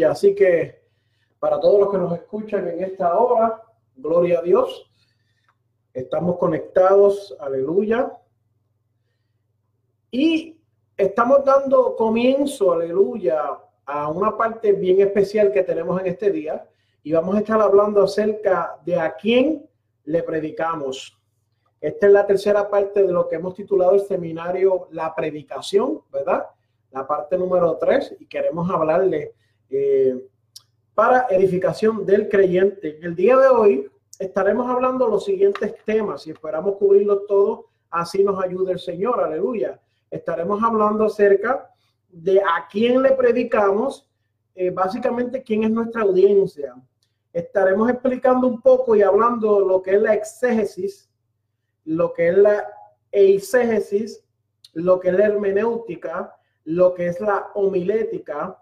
Aleluya. Así que para todos los que nos escuchan en esta hora, gloria a Dios. Estamos conectados, aleluya. Y estamos dando comienzo, aleluya, a una parte bien especial que tenemos en este día. Y vamos a estar hablando acerca de a quién le predicamos. Esta es la tercera parte de lo que hemos titulado el seminario La Predicación, ¿verdad? La parte número tres. Y queremos hablarle eh, para edificación del creyente. En el día de hoy estaremos hablando los siguientes temas y esperamos cubrirlos todos, así nos ayude el Señor, aleluya. Estaremos hablando acerca de a quién le predicamos, eh, básicamente quién es nuestra audiencia. Estaremos explicando un poco y hablando lo que es la exégesis, lo que es la eisegesis, lo que es la hermenéutica, lo que es la homilética,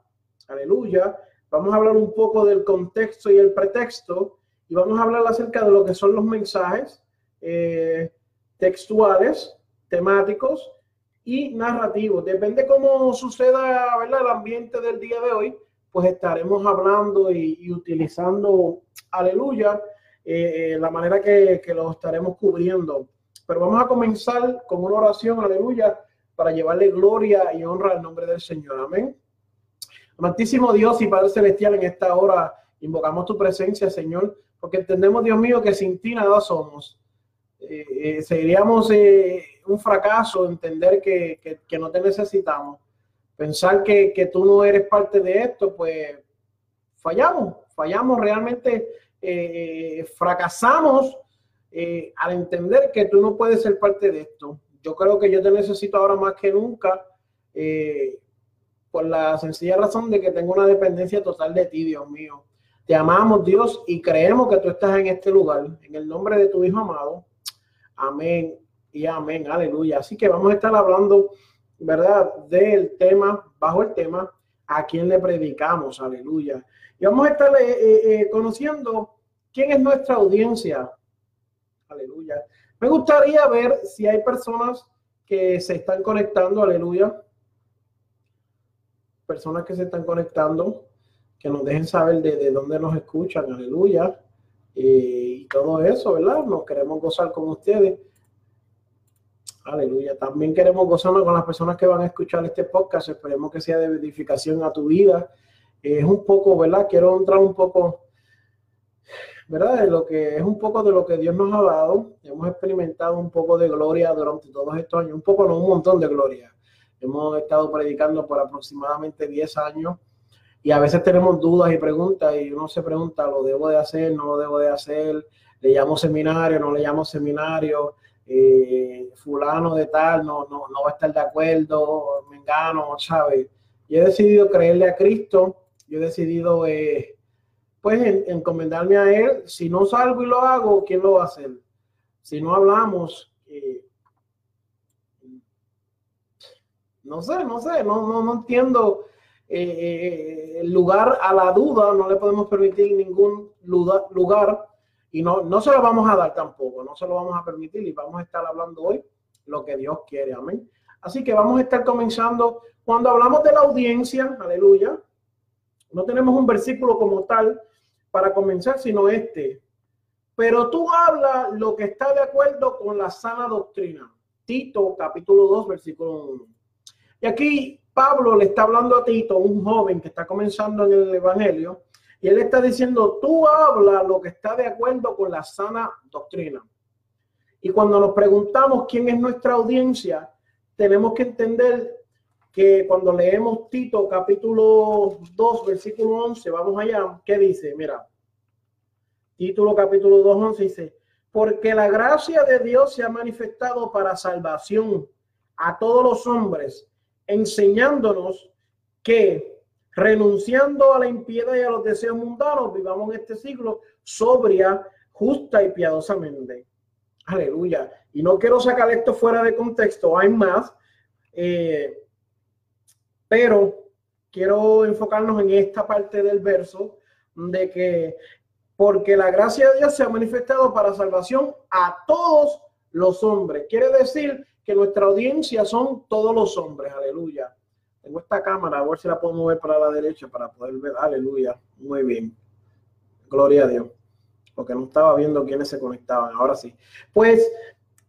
Aleluya. Vamos a hablar un poco del contexto y el pretexto y vamos a hablar acerca de lo que son los mensajes eh, textuales, temáticos y narrativos. Depende cómo suceda el ambiente del día de hoy, pues estaremos hablando y, utilizando, aleluya, eh, eh, la manera que, que lo estaremos cubriendo. Pero vamos a comenzar con una oración, aleluya, para llevarle gloria y honra al nombre del Señor. Amén. Amantísimo Dios y Padre Celestial, en esta hora invocamos tu presencia, Señor, porque entendemos, Dios mío, que sin ti nada somos. Eh, eh seríamos eh, un fracaso entender que, no te necesitamos. Pensar que, tú no eres parte de esto, pues fallamos, fallamos realmente, eh, fracasamos al entender que tú no puedes ser parte de esto. Yo creo que yo te necesito ahora más que nunca por la sencilla razón de que tengo una dependencia total de ti, Dios mío. Te amamos, Dios, y creemos que tú estás en este lugar, en el nombre de tu Hijo amado. Amén y amén, aleluya. Así que vamos a estar hablando, ¿verdad?, del tema, bajo el tema, a quién le predicamos, aleluya. Y vamos a estar eh, eh, eh, conociendo quién es nuestra audiencia, aleluya. Me gustaría ver si hay personas que se están conectando, aleluya, personas que se están conectando, que nos dejen saber de, dónde nos escuchan, aleluya, y todo eso, ¿verdad? Nos queremos gozar con ustedes. Aleluya. También queremos gozarnos con las personas que van a escuchar este podcast. Esperemos que sea de edificación a tu vida. Es un poco, ¿verdad? Quiero entrar un poco, ¿verdad? De lo que es un poco de lo que Dios nos ha dado. Hemos experimentado un poco de gloria durante todos estos años. Un poco, no un montón de gloria. Hemos estado predicando por aproximadamente 10 años y a veces tenemos dudas y preguntas y uno se pregunta, ¿lo debo de hacer? ¿No lo debo de hacer? ¿Le llamo seminario? ¿No le llamo seminario? Eh, fulano de tal no, no, no va a estar de acuerdo, me engano, ¿sabes? Yo he decidido creerle a Cristo, yo he decidido eh, pues encomendarme a Él. Si no salgo y lo hago, ¿quién lo va a hacer? Si no hablamos, eh, No sé, no sé, no, no, no entiendo eh, eh, el lugar a la duda, no le podemos permitir ningún lugar y no, no se lo vamos a dar tampoco, no se lo vamos a permitir y vamos a estar hablando hoy lo que Dios quiere, amén. Así que vamos a estar comenzando, cuando hablamos de la audiencia, aleluya, no tenemos un versículo como tal para comenzar, sino este. Pero tú hablas lo que está de acuerdo con la sana doctrina. Tito capítulo 2, versículo 1. Y aquí Pablo le está hablando a Tito, un joven que está comenzando en el Evangelio, y él está diciendo, tú habla lo que está de acuerdo con la sana doctrina. Y cuando nos preguntamos quién es nuestra audiencia, tenemos que entender que cuando leemos Tito capítulo 2, versículo 11, vamos allá, ¿qué dice? Mira, título capítulo 2, 11 dice, porque la gracia de Dios se ha manifestado para salvación a todos los hombres, enseñándonos que renunciando a la impiedad y a los deseos mundanos, vivamos en este siglo sobria, justa y piadosamente. Aleluya. Y no quiero sacar esto fuera de contexto, hay más, eh, pero quiero enfocarnos en esta parte del verso de que porque la gracia de Dios se ha manifestado para salvación a todos los hombres. Quiere decir que nuestra audiencia son todos los hombres. Aleluya. Tengo esta cámara, a ver si la puedo mover para la derecha para poder ver. Aleluya. Muy bien. Gloria a Dios. Porque no estaba viendo quiénes se conectaban. Ahora sí. Pues,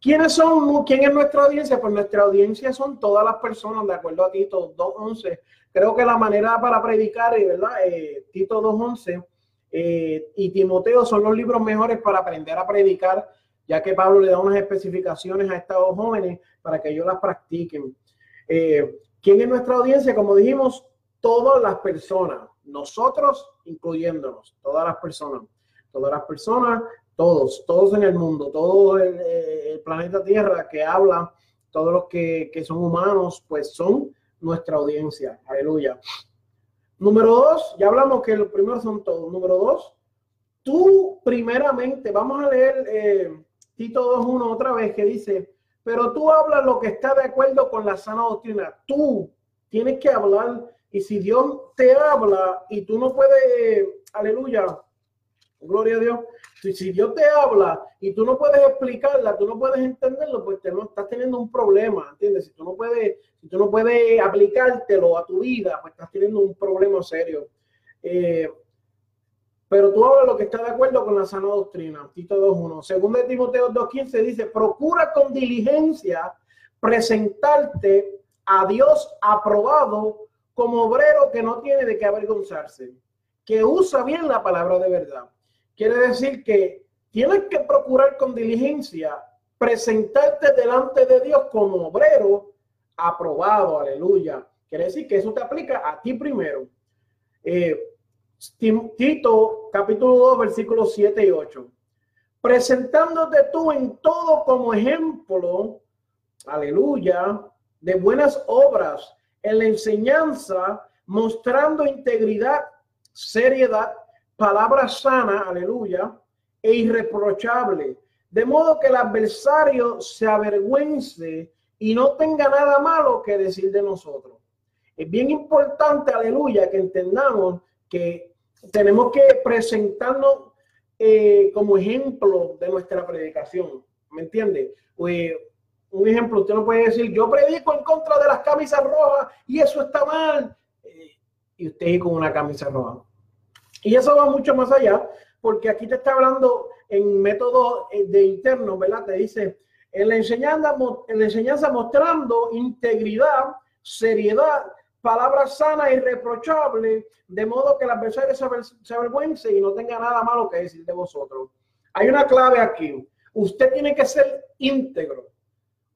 ¿quiénes son? ¿Quién es nuestra audiencia? Pues nuestra audiencia son todas las personas, de acuerdo a Tito 2.11. Creo que la manera para predicar, ¿verdad? Eh, Tito 2.11 eh, y Timoteo son los libros mejores para aprender a predicar, ya que Pablo le da unas especificaciones a estos jóvenes para que ellos las practiquen. Eh, ¿Quién es nuestra audiencia? Como dijimos, todas las personas, nosotros incluyéndonos, todas las personas, todas las personas, todos, todos en el mundo, todo el, el planeta Tierra que habla, todos los que, que son humanos, pues son nuestra audiencia. Aleluya. Número dos, ya hablamos que los primeros son todos. Número dos, tú primeramente, vamos a leer eh, Tito 2.1 otra vez que dice, pero tú hablas lo que está de acuerdo con la sana doctrina. Tú tienes que hablar y si Dios te habla y tú no puedes, aleluya, gloria a Dios, si, Dios te habla y tú no puedes explicarla, tú no puedes entenderlo, pues te, no, estás teniendo un problema, ¿entiendes? Si tú no puedes, si tú no puedes aplicártelo a tu vida, pues estás teniendo un problema serio. Eh, pero tú hablas lo que está de acuerdo con la sana doctrina. Tito 2.1. Segundo de Timoteo 2.15 dice, procura con diligencia presentarte a Dios aprobado como obrero que no tiene de qué avergonzarse, que usa bien la palabra de verdad. Quiere decir que tienes que procurar con diligencia presentarte delante de Dios como obrero aprobado, aleluya. Quiere decir que eso te aplica a ti primero. Eh, Tito capítulo 2 versículos 7 y 8. Presentándote tú en todo como ejemplo, aleluya, de buenas obras, en la enseñanza, mostrando integridad, seriedad, palabra sana, aleluya, e irreprochable, de modo que el adversario se avergüence y no tenga nada malo que decir de nosotros. Es bien importante, aleluya, que entendamos que tenemos que presentarnos eh, como ejemplo de nuestra predicación. ¿Me entiende? Pues, un ejemplo, usted no puede decir, yo predico en contra de las camisas rojas y eso está mal. Eh, y usted con una camisa roja. Y eso va mucho más allá, porque aquí te está hablando en método eh, de interno, ¿verdad? Te dice, en la enseñanza, en la enseñanza mostrando integridad, seriedad, palabras sanas y reprochables, de modo que el adversario se avergüence y no tenga nada malo que decir de vosotros. Hay una clave aquí. Usted tiene que ser íntegro.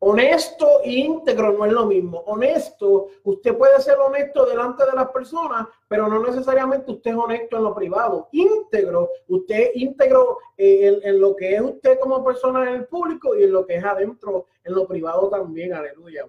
Honesto e íntegro no es lo mismo. Honesto, usted puede ser honesto delante de las personas, pero no necesariamente usted es honesto en lo privado. Íntegro, usted íntegro eh, en, lo que es usted como persona en el público y en lo que es adentro, en lo privado también. Aleluya.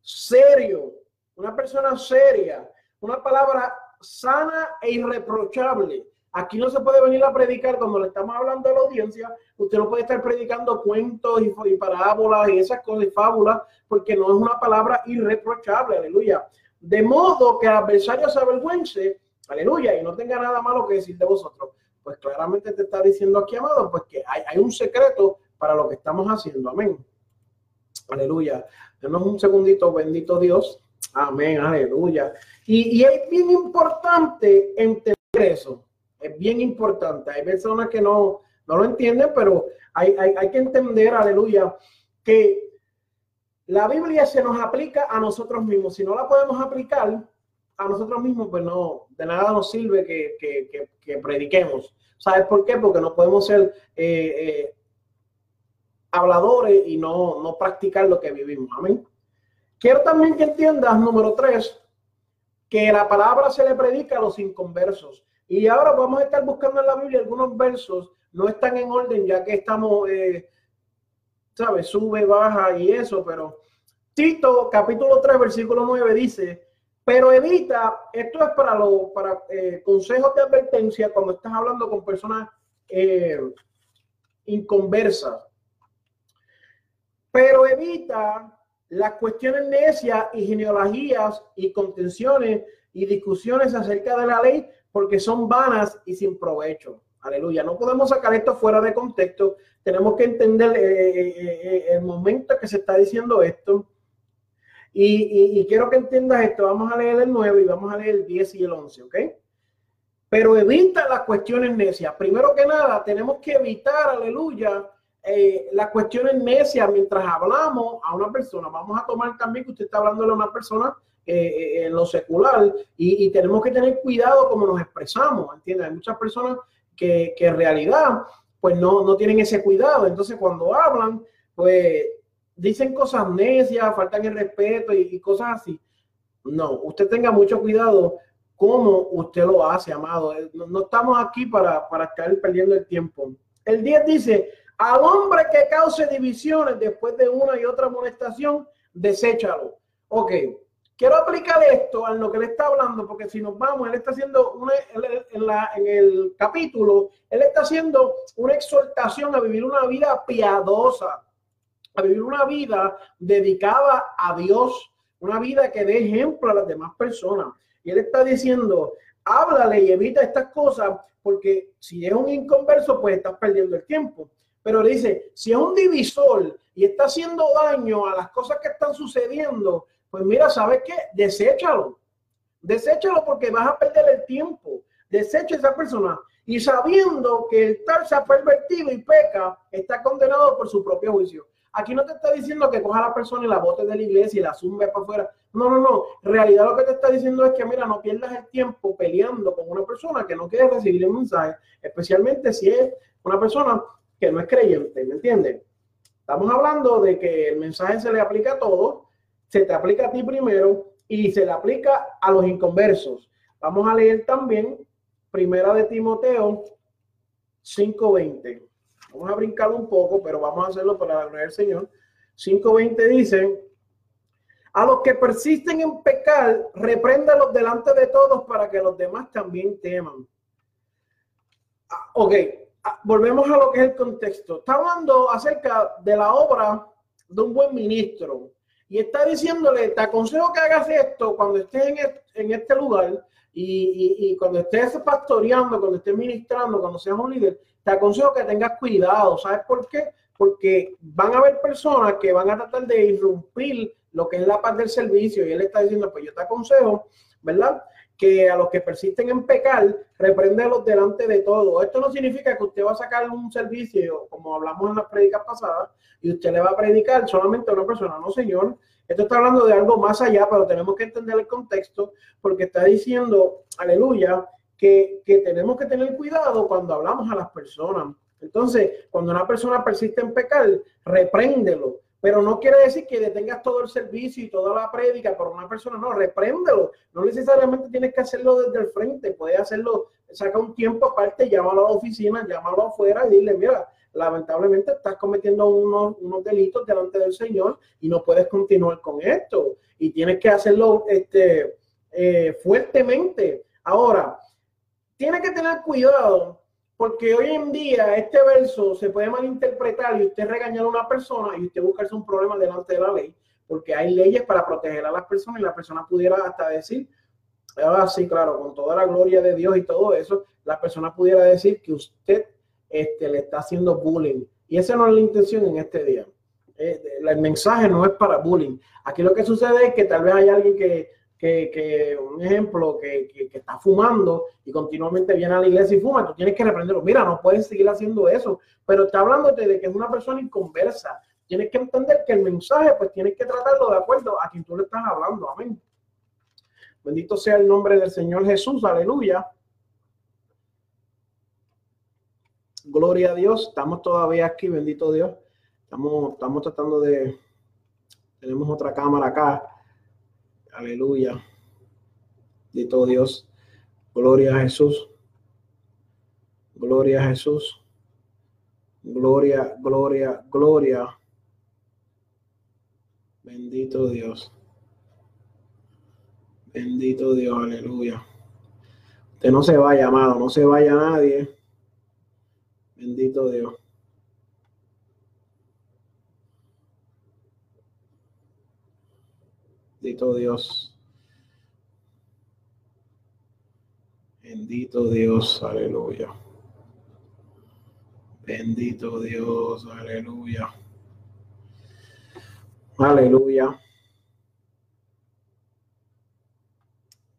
Serio, una persona seria, una palabra sana e irreprochable. Aquí no se puede venir a predicar cuando le estamos hablando a la audiencia. Usted no puede estar predicando cuentos y, parábolas y esas cosas y fábulas, porque no es una palabra irreprochable. Aleluya. De modo que el adversario se avergüence, aleluya, y no tenga nada malo que decir de vosotros. Pues claramente te está diciendo aquí, amado, pues que hay, hay un secreto para lo que estamos haciendo. Amén. Aleluya. Denos un segundito, bendito Dios. Amén, aleluya. Y, es bien importante entender eso. Es bien importante. Hay personas que no, no lo entienden, pero hay, hay, que entender, aleluya, que la Biblia se nos aplica a nosotros mismos. Si no la podemos aplicar a nosotros mismos, pues no, de nada nos sirve que, que, que, prediquemos. ¿Sabes por qué? Porque no podemos ser eh, eh, habladores y no, no practicar lo que vivimos. Amén. Quiero también que entiendas, número tres, que la palabra se le predica a los inconversos. Y ahora vamos a estar buscando en la Biblia algunos versos, no están en orden ya que estamos, eh, ¿sabes? Sube, baja y eso, pero Tito capítulo 3, versículo 9 dice, pero evita, esto es para, los para eh, consejos de advertencia cuando estás hablando con personas eh, inconversas, pero evita las cuestiones necias y genealogías y contenciones y discusiones acerca de la ley porque son vanas y sin provecho. Aleluya. No podemos sacar esto fuera de contexto. Tenemos que entender eh, eh, eh, el momento que se está diciendo esto. Y, quiero que entiendas esto. Vamos a leer el 9 y vamos a leer el 10 y el 11, ¿ok? Pero evita las cuestiones necias. Primero que nada, tenemos que evitar, aleluya, las cuestiones necias mientras hablamos a una persona. Vamos a tomar también que usted está hablando a una persona en lo secular y, tenemos que tener cuidado como nos expresamos, ¿entiendes? Hay muchas personas que, en realidad pues no, no tienen ese cuidado. Entonces cuando hablan, pues dicen cosas necias, faltan el respeto y, cosas así. No, usted tenga mucho cuidado cómo usted lo hace, amado. Eh, no, estamos aquí para, para estar perdiendo el tiempo. El 10 dice, al hombre que cause divisiones después de una y otra amonestación, deséchalo. Ok, Quiero aplicar esto a lo que le está hablando, porque si nos vamos, él está haciendo una, en, en el capítulo, él está haciendo una exhortación a vivir una vida piadosa, a vivir una vida dedicada a Dios, una vida que dé ejemplo a las demás personas. Y él está diciendo, háblale y evita estas cosas, porque si es un inconverso, pues estás perdiendo el tiempo. Pero dice, si es un divisor y está haciendo daño a las cosas que están sucediendo, pues mira, ¿sabes qué? Deséchalo. Deséchalo porque vas a perder el tiempo. Desecha esa persona. Y sabiendo que el tal se ha pervertido y peca, está condenado por su propio juicio. Aquí no te está diciendo que coja a la persona y la bote de la iglesia y la sume para afuera. No, no, no. En realidad lo que te está diciendo es que, mira, no pierdas el tiempo peleando con una persona que no quiere recibir un mensaje, especialmente si es una persona que no es creyente, ¿me entiendes? Estamos hablando de que el mensaje se le aplica a todos se te aplica a ti primero y se le aplica a los inconversos. Vamos a leer también Primera de Timoteo 5.20. Vamos a brincar un poco, pero vamos a hacerlo para la gloria del Señor. 5.20 dice, a los que persisten en pecar, repréndalos delante de todos para que los demás también teman. Ah, ok, volvemos a lo que es el contexto. Está hablando acerca de la obra de un buen ministro y está diciéndole, te aconsejo que hagas esto cuando estés en, este lugar y, cuando estés pastoreando, cuando estés ministrando, cuando seas un líder, te aconsejo que tengas cuidado. ¿Sabes por qué? Porque van a haber personas que van a tratar de irrumpir lo que es la paz del servicio y él está diciendo, pues yo te aconsejo, ¿verdad? Que a los que persisten en pecar, repréndelos delante de todo. Esto no significa que usted va a sacar un servicio, como hablamos en las predicas pasadas, y usted le va a predicar solamente a una persona. No, señor. Esto está hablando de algo más allá, pero tenemos que entender el contexto, porque está diciendo, aleluya, que, que tenemos que tener cuidado cuando hablamos a las personas. Entonces, cuando una persona persiste en pecar, repréndelo pero no quiere decir que detengas todo el servicio y toda la prédica por una persona, no, repréndelo. No necesariamente tienes que hacerlo desde el frente, puedes hacerlo, saca un tiempo aparte, llámalo a la oficina, llámalo afuera y dile, mira, lamentablemente estás cometiendo unos, unos delitos delante del Señor y no puedes continuar con esto. Y tienes que hacerlo este, eh, fuertemente. Ahora, tienes que tener cuidado porque hoy en día este verso se puede malinterpretar y usted regañar a una persona y usted buscarse un problema delante de la ley, porque hay leyes para proteger a las personas y la persona pudiera hasta decir, ah, sí, claro, con toda la gloria de Dios y todo eso, la persona pudiera decir que usted este, le está haciendo bullying. Y esa no es la intención en este día. Eh, el mensaje no es para bullying. Aquí lo que sucede es que tal vez hay alguien que que, un ejemplo, que, que, está fumando y continuamente viene a la iglesia y fuma, tú tienes que reprenderlo. Mira, no puedes seguir haciendo eso, pero está hablándote de que es una persona inconversa. Tienes que entender que el mensaje, pues tienes que tratarlo de acuerdo a quien tú le estás hablando. Amén. Bendito sea el nombre del Señor Jesús. Aleluya. Gloria a Dios. Estamos todavía aquí, bendito Dios. Estamos, estamos tratando de... Tenemos otra cámara acá Aleluya. todo Dios. Gloria a Jesús. Gloria a Jesús. Gloria, gloria, gloria. Bendito Dios. Bendito Dios, aleluya. Usted no se vaya, amado, no se vaya nadie. Bendito Dios. Bendito Dios. Bendito Dios, aleluya. Bendito Dios, aleluya. Aleluya.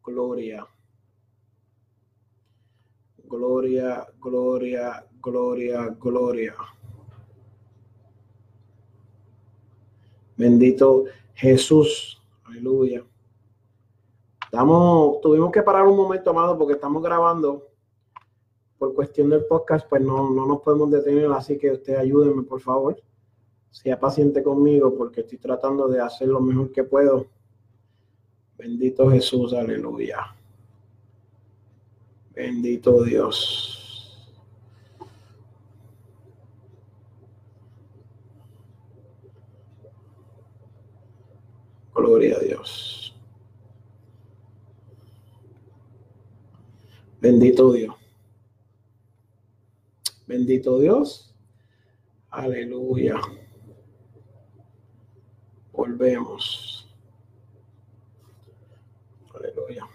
Gloria. Gloria, gloria, gloria, gloria. Bendito Jesús. Aleluya. Estamos, tuvimos que parar un momento, amado, porque estamos grabando. Por cuestión del podcast, pues no, no nos podemos detener, así que usted ayúdenme, por favor. Sea paciente conmigo, porque estoy tratando de hacer lo mejor que puedo. Bendito Jesús, aleluya. Bendito Dios. Gloria a Dios. Bendito Dios. Bendito Dios. Aleluya. Volvemos. Aleluya.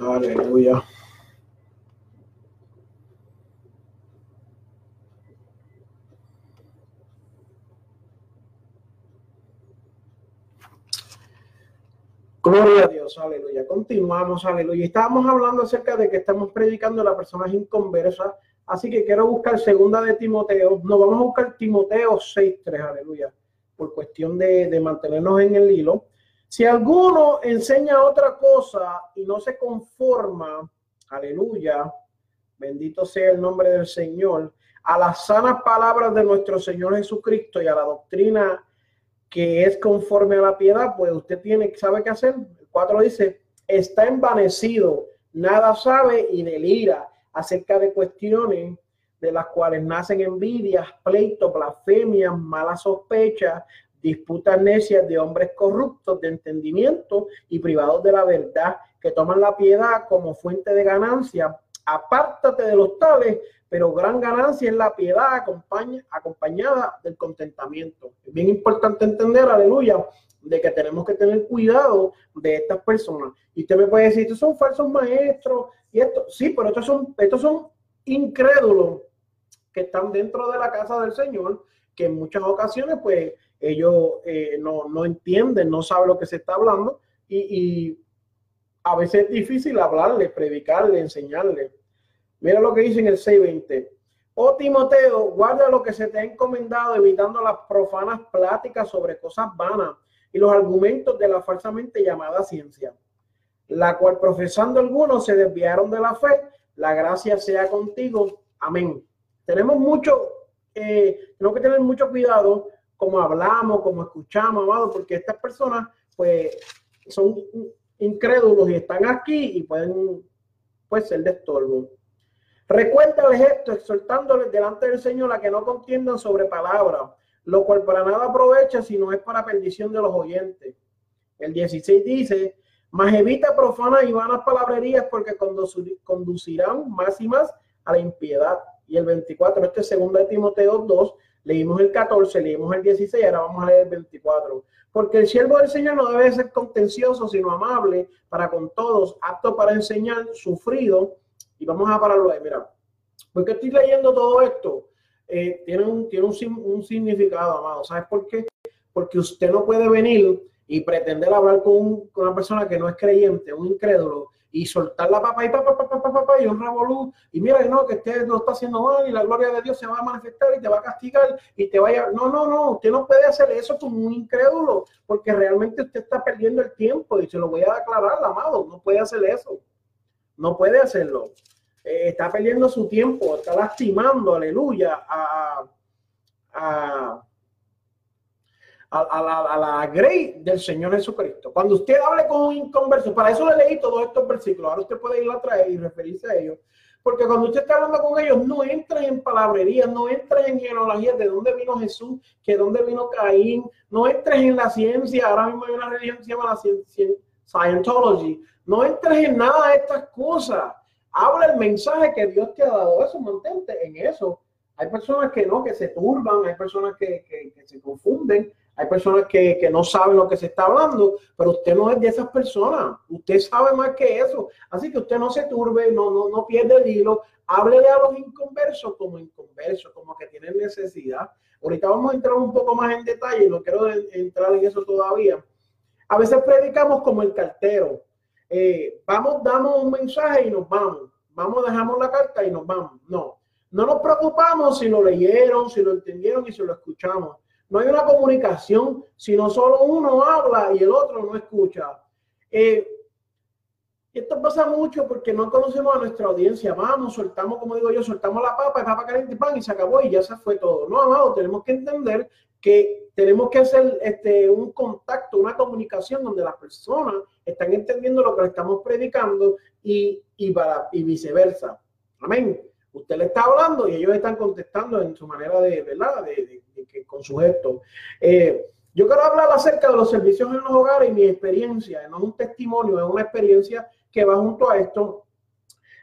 Aleluya. Gloria a Dios, aleluya. Continuamos, aleluya. Estábamos hablando acerca de que estamos predicando a las personas inconversas, así que quiero buscar segunda de Timoteo. No, vamos a buscar Timoteo 6.3, aleluya, por cuestión de, de mantenernos en el hilo. Si alguno enseña otra cosa y no se conforma, aleluya, bendito sea el nombre del Señor, a las sanas palabras de nuestro Señor Jesucristo y a la doctrina que es conforme a la piedad, pues usted tiene, ¿sabe qué hacer? El 4 dice, está envanecido, nada sabe y delira acerca de cuestiones de las cuales nacen envidias, pleitos, blasfemias, malas sospechas, disputas necias de hombres corruptos de entendimiento y privados de la verdad, que toman la piedad como fuente de ganancia. Apártate de los tales, pero gran ganancia es la piedad acompaña, acompañada del contentamiento. Es bien importante entender, aleluya, de que tenemos que tener cuidado de estas personas. Y usted me puede decir, estos son falsos maestros, y esto, sí, pero estos son, estos son incrédulos que están dentro de la casa del Señor, que en muchas ocasiones, pues, ellos eh, no, no, entienden, no saben lo que se está hablando, y, y a veces es difícil hablarle, predicarle, enseñarle. Mira lo que dice en el 6:20. Oh Timoteo, guarda lo que se te ha encomendado, evitando las profanas pláticas sobre cosas vanas y los argumentos de la falsamente llamada ciencia, la cual profesando algunos se desviaron de la fe. La gracia sea contigo. Amén. Tenemos mucho, eh, tenemos que tener mucho cuidado como hablamos, como escuchamos, amado, porque estas personas, pues, son incrédulos y están aquí y pueden, pues, ser de estorbo. Recuérdales esto, exhortándoles delante del Señor a que no contiendan sobre palabras, lo cual para nada aprovecha, sino es para perdición de los oyentes. El 16 dice, mas evita profanas y vanas palabrerías porque conducirán más y más a la impiedad. Y el 24, este es segundo de Timoteo 2, leímos el 14, leímos el 16, ahora vamos a leer el 24. Porque el siervo del Señor no debe ser contencioso, sino amable para con todos, apto para enseñar, sufrido, y vamos a pararlo ahí, mira. porque estoy leyendo todo esto? Eh, tiene un, tiene un, un, significado, amado. ¿Sabes por qué? Porque usted no puede venir y pretender hablar con, con, una persona que no es creyente, un incrédulo, y soltar la papa y papá, papá, papá, papá, y un revolú, y mira, no, que usted no está haciendo mal y la gloria de Dios se va a manifestar y te va a castigar y te vaya. No, no, no, usted no puede hacer eso como un incrédulo, porque realmente usted está perdiendo el tiempo y se lo voy a aclarar, amado, no puede hacer eso. No puede hacerlo. eh, está perdiendo su tiempo, está lastimando, aleluya, a, a, a, la, a la grey del Señor Jesucristo. Cuando usted hable con un inconverso, para eso le leí todos estos versículos, ahora usted puede ir a traer y referirse a ellos. Porque cuando usted está hablando con ellos, no entra en palabrería, no entra en genealogía de dónde vino Jesús, que dónde vino Caín, no entres en la ciencia, ahora mismo hay una religión que se llama la Scientology, no entres en nada de estas cosas. Habla el mensaje que Dios te ha dado, eso, mantente en eso. Hay personas que no, que se turban, hay personas que, que, se confunden, hay personas que, que, no saben lo que se está hablando, pero usted no es de esas personas. Usted sabe más que eso. Así que usted no se turbe, no, no, no pierde el hilo. Háblele a los inconversos como inconversos, como que tienen necesidad. Ahorita vamos a entrar un poco más en detalle, no quiero entrar en eso todavía. A veces predicamos como el cartero. Eh, vamos, damos un mensaje y nos vamos. Vamos, dejamos la carta y nos vamos. No, no nos preocupamos si lo leyeron, si lo entendieron y si lo escuchamos no hay una comunicación, sino solo uno habla y el otro no escucha. Eh, esto pasa mucho porque no conocemos a nuestra audiencia. Vamos, soltamos, como digo yo, soltamos la papa, papa caliente y pan y se acabó y ya se fue todo. No, amado, tenemos que entender que tenemos que hacer este, un contacto, una comunicación donde las personas están entendiendo lo que le estamos predicando y, y, para, y viceversa. Amén. Usted le está hablando y ellos están contestando en su manera de, ¿verdad? de, que, con su gesto. Eh, yo quiero hablar acerca de los servicios en los hogares y mi experiencia, no es un testimonio, es una experiencia que va junto a esto.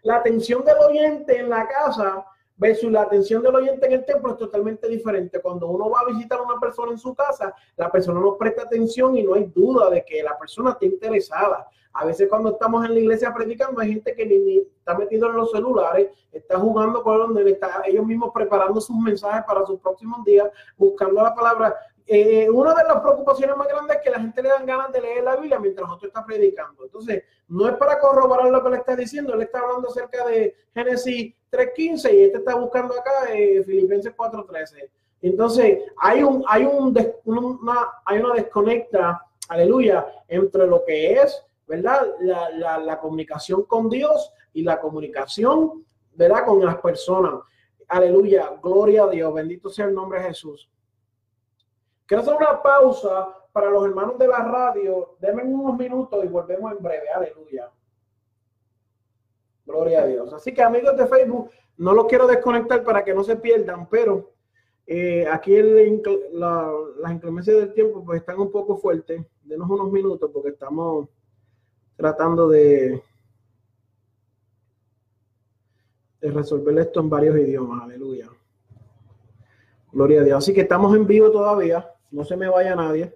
La atención del oyente en la casa versus la atención del oyente en el templo es totalmente diferente. Cuando uno va a visitar a una persona en su casa, la persona no presta atención y no hay duda de que la persona está interesada. A veces cuando estamos en la iglesia predicando hay gente que ni, está metido en los celulares, está jugando con donde está ellos mismos preparando sus mensajes para sus próximos días, buscando la palabra. Eh, una de las preocupaciones más grandes es que la gente le dan ganas de leer la Biblia mientras otro está predicando. Entonces, no es para corroborar lo que le está diciendo, él está hablando acerca de Génesis 3.15 y este está buscando acá eh, Filipenses 4.13. Entonces, hay, un, hay, un una, hay una desconecta, aleluya, entre lo que es ¿verdad? La, la, la, comunicación con Dios y la comunicación, ¿verdad? Con las personas. Aleluya, gloria a Dios, bendito sea el nombre de Jesús. Quiero hacer una pausa para los hermanos de la radio. Denme unos minutos y volvemos en breve. Aleluya. Gloria a Dios. Así que amigos de Facebook, no los quiero desconectar para que no se pierdan, pero eh, aquí las inclemencias del tiempo pues están un poco fuertes. Denos unos minutos porque estamos tratando de resolver esto en varios idiomas. Aleluya. Gloria a Dios. Así que estamos en vivo todavía. No se me vaya nadie.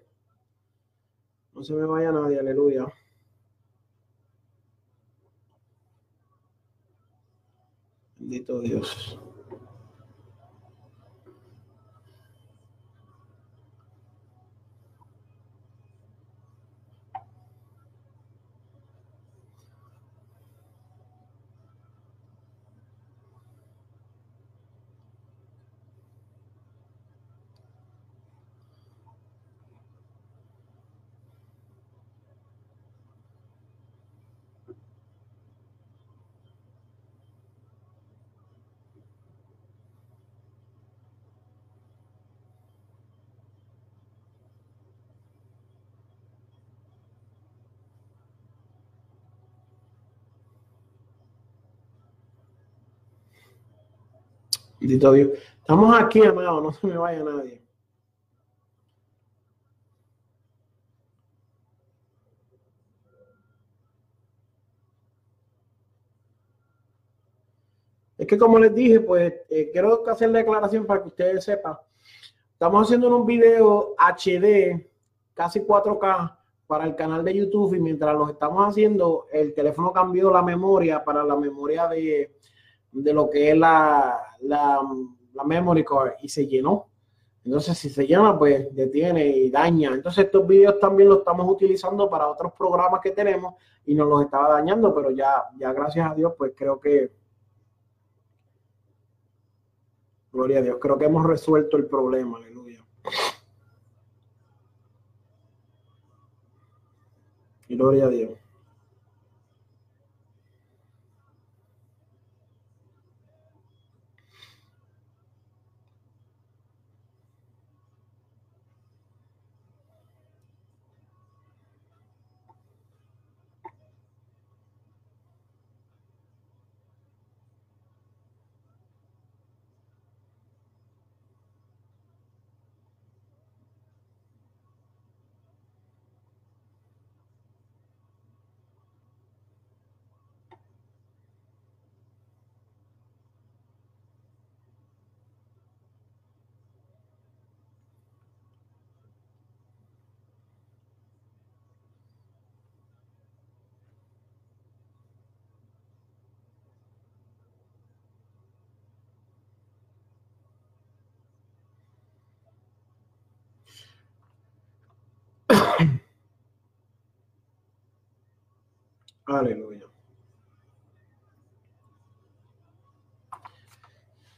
No se me vaya nadie. Aleluya. Bendito Dios. Estamos aquí, amado, no se me vaya nadie. Es que como les dije, pues eh, quiero hacer la declaración para que ustedes sepan. Estamos haciendo un video HD, casi 4K, para el canal de YouTube y mientras lo estamos haciendo, el teléfono cambió la memoria para la memoria de, de lo que es la, la, la memory card y se llenó. Entonces, si se llama, pues detiene y daña. Entonces, estos videos también los estamos utilizando para otros programas que tenemos y nos los estaba dañando, pero ya, ya gracias a Dios, pues creo que, gloria a Dios, creo que hemos resuelto el problema, aleluya. Gloria a Dios. Aleluya.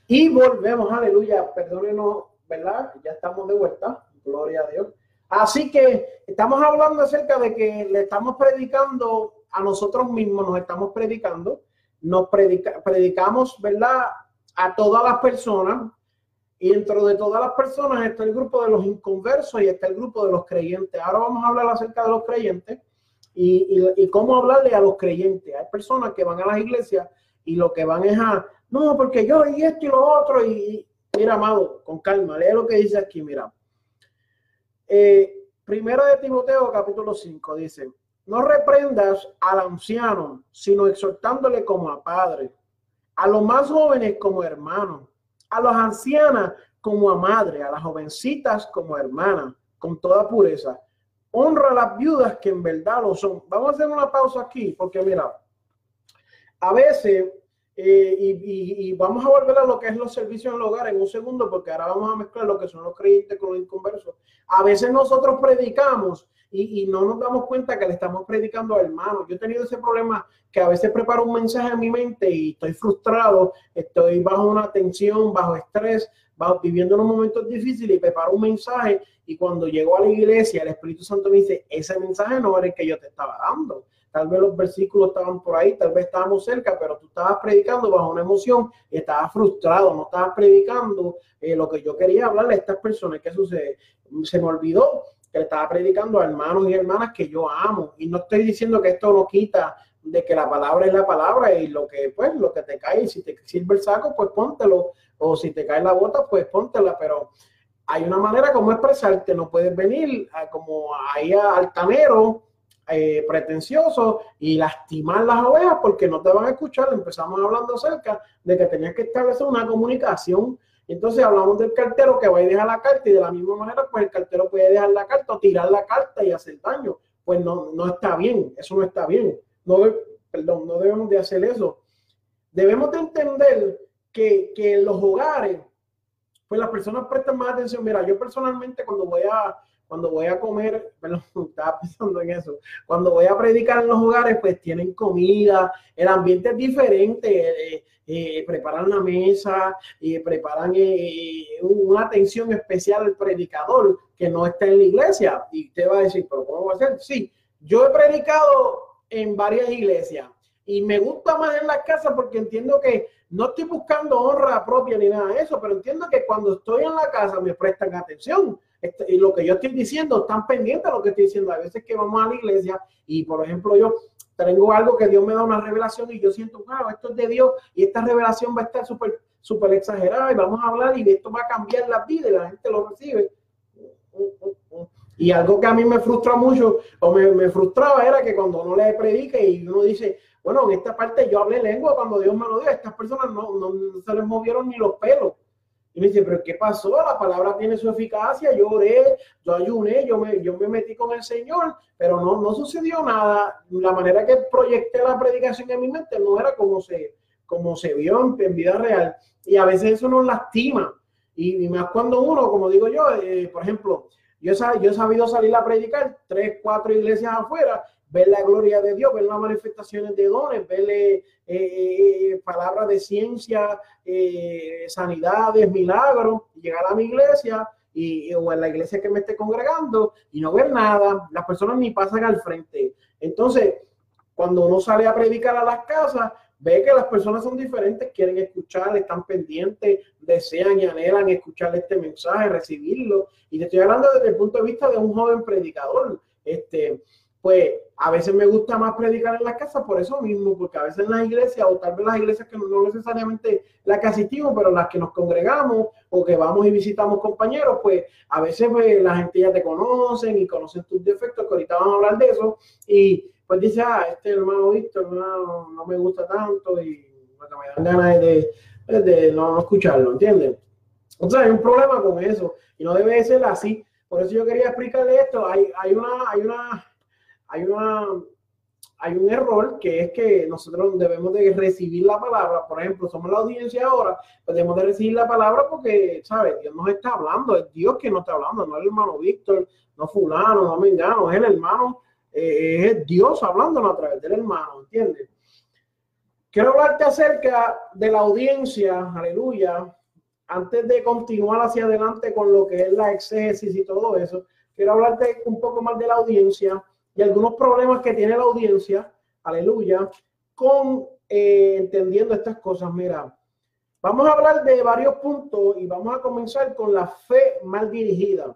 Y volvemos, aleluya, perdónenos, ¿verdad? Ya estamos de vuelta, gloria a Dios. Así que estamos hablando acerca de que le estamos predicando a nosotros mismos, nos estamos predicando, nos predicamos, ¿verdad? A todas las personas. Y dentro de todas las personas está el grupo de los inconversos y está el grupo de los creyentes. Ahora vamos a hablar acerca de los creyentes y, cómo hablarle a los creyentes. Hay personas que van a las iglesias y lo que van es a, no, porque yo y esto y lo otro. Y mira, amado, con calma, lee lo que dice aquí, mira. Eh, primero de Timoteo, capítulo 5, dice, no reprendas al anciano, sino exhortándole como a padre, a los más jóvenes como hermanos, a las ancianas como a madre, a las jovencitas como hermanas, con toda pureza. Honra a las viudas que en verdad lo son. Vamos a hacer una pausa aquí, porque mira, a veces eh, y, vamos a volver a lo que es los servicios en el hogar en un segundo, porque ahora vamos a mezclar lo que son los creyentes con los inconversos. A veces nosotros predicamos y, no nos damos cuenta que le estamos predicando a hermanos. Yo he tenido ese problema que a veces preparo un mensaje en mi mente y estoy frustrado, estoy bajo una tensión, bajo estrés, bajo, viviendo unos momentos difíciles y preparo un mensaje y cuando llego a la iglesia el Espíritu Santo me dice, ese mensaje no era el que yo te estaba dando tal vez los versículos estaban por ahí, tal vez estábamos cerca, pero tú estabas predicando bajo una emoción y estabas frustrado, no estabas predicando eh, lo que yo quería hablarle a estas personas. ¿Qué sucede? Se me olvidó que le estaba predicando a hermanos y hermanas que yo amo. Y no estoy diciendo que esto no quita de que la palabra es la palabra y lo que, pues, lo que te cae, si te sirve el saco, pues póntelo, o si te cae la bota, pues póntela, pero hay una manera como expresarte, no puedes venir como ahí altanero eh, pretencioso y lastimar las ovejas porque no te van a escuchar. Empezamos hablando acerca de que tenías que establecer una comunicación. Entonces hablamos del cartero que va a dejar la carta y de la misma manera, pues el cartero puede dejar la carta o tirar la carta y hacer daño. Pues no, no está bien, eso no está bien. No, perdón, no debemos de hacer eso. Debemos de entender que, que en los hogares, pues las personas prestan más atención. Mira, yo personalmente cuando voy a, cuando voy a comer, perdón, estaba pensando en eso, cuando voy a predicar en los hogares, pues tienen comida, el ambiente es diferente, eh, eh, preparan la mesa, y preparan eh, una atención especial al predicador que no está en la iglesia. Y te va a decir, pero ¿cómo va a ser? Sí, yo he predicado en varias iglesias y me gusta más en la casa porque entiendo que no estoy buscando honra propia ni nada de eso, pero entiendo que cuando estoy en la casa me prestan atención este, y lo que yo estoy diciendo, están pendientes a lo que estoy diciendo. A veces que vamos a la iglesia y, por ejemplo, yo tengo algo que Dios me da una revelación y yo siento, wow, esto es de Dios y esta revelación va a estar súper súper exagerada y vamos a hablar y esto va a cambiar la vida y la gente lo recibe. Y algo que a mí me frustra mucho o me, me frustraba era que cuando uno le predica y uno dice, bueno, en esta parte yo hablé lengua cuando Dios me lo dio, estas personas no, no se les movieron ni los pelos. Y me dice, pero ¿qué pasó? La palabra tiene su eficacia, yo oré, yo ayuné, yo me, yo me metí con el Señor, pero no, no sucedió nada. La manera que proyecté la predicación en mi mente no era como se, como se vio en, vida real. Y a veces eso nos lastima. Y, más cuando uno, como digo yo, eh, por ejemplo, yo, yo he sabido salir a predicar tres, cuatro iglesias afuera ver la gloria de Dios, ver las manifestaciones de dones, ver eh, eh, palabras de ciencia, eh, sanidades, milagros, llegar a mi iglesia y, o en la iglesia que me esté congregando y no ver nada, las personas ni pasan al frente. Entonces, cuando uno sale a predicar a las casas, ve que las personas son diferentes, quieren escuchar, están pendientes, desean y anhelan escuchar este mensaje, recibirlo. Y te estoy hablando desde el punto de vista de un joven predicador. Este, pues a veces me gusta más predicar en la casa por eso mismo, porque a veces en las iglesias, o tal vez las iglesias que no, necesariamente las que asistimos, pero las que nos congregamos o que vamos y visitamos compañeros, pues a veces pues, la gente ya te conocen y conocen tus defectos, que ahorita vamos a hablar de eso, y pues dice, ah, este hermano Víctor no, no me gusta tanto y me dan ganas de, de, no, escucharlo, ¿entiendes? O sea, hay un problema con eso y no debe ser así. Por eso yo quería explicarle esto. Hay, hay una, hay una hay, una, hay un error que es que nosotros debemos de recibir la palabra. Por ejemplo, somos la audiencia ahora, pues debemos de recibir la palabra porque, ¿sabes? Dios nos está hablando, es Dios que nos está hablando, no el hermano Víctor, no fulano, no mengano, es el hermano eh, es Dios hablándonos a través del hermano, ¿entiendes? Quiero hablarte acerca de la audiencia, aleluya, antes de continuar hacia adelante con lo que es la exégesis y todo eso, quiero hablarte un poco más de la audiencia y algunos problemas que tiene la audiencia, aleluya, con eh, entendiendo estas cosas. Mira, vamos a hablar de varios puntos y vamos a comenzar con la fe mal dirigida.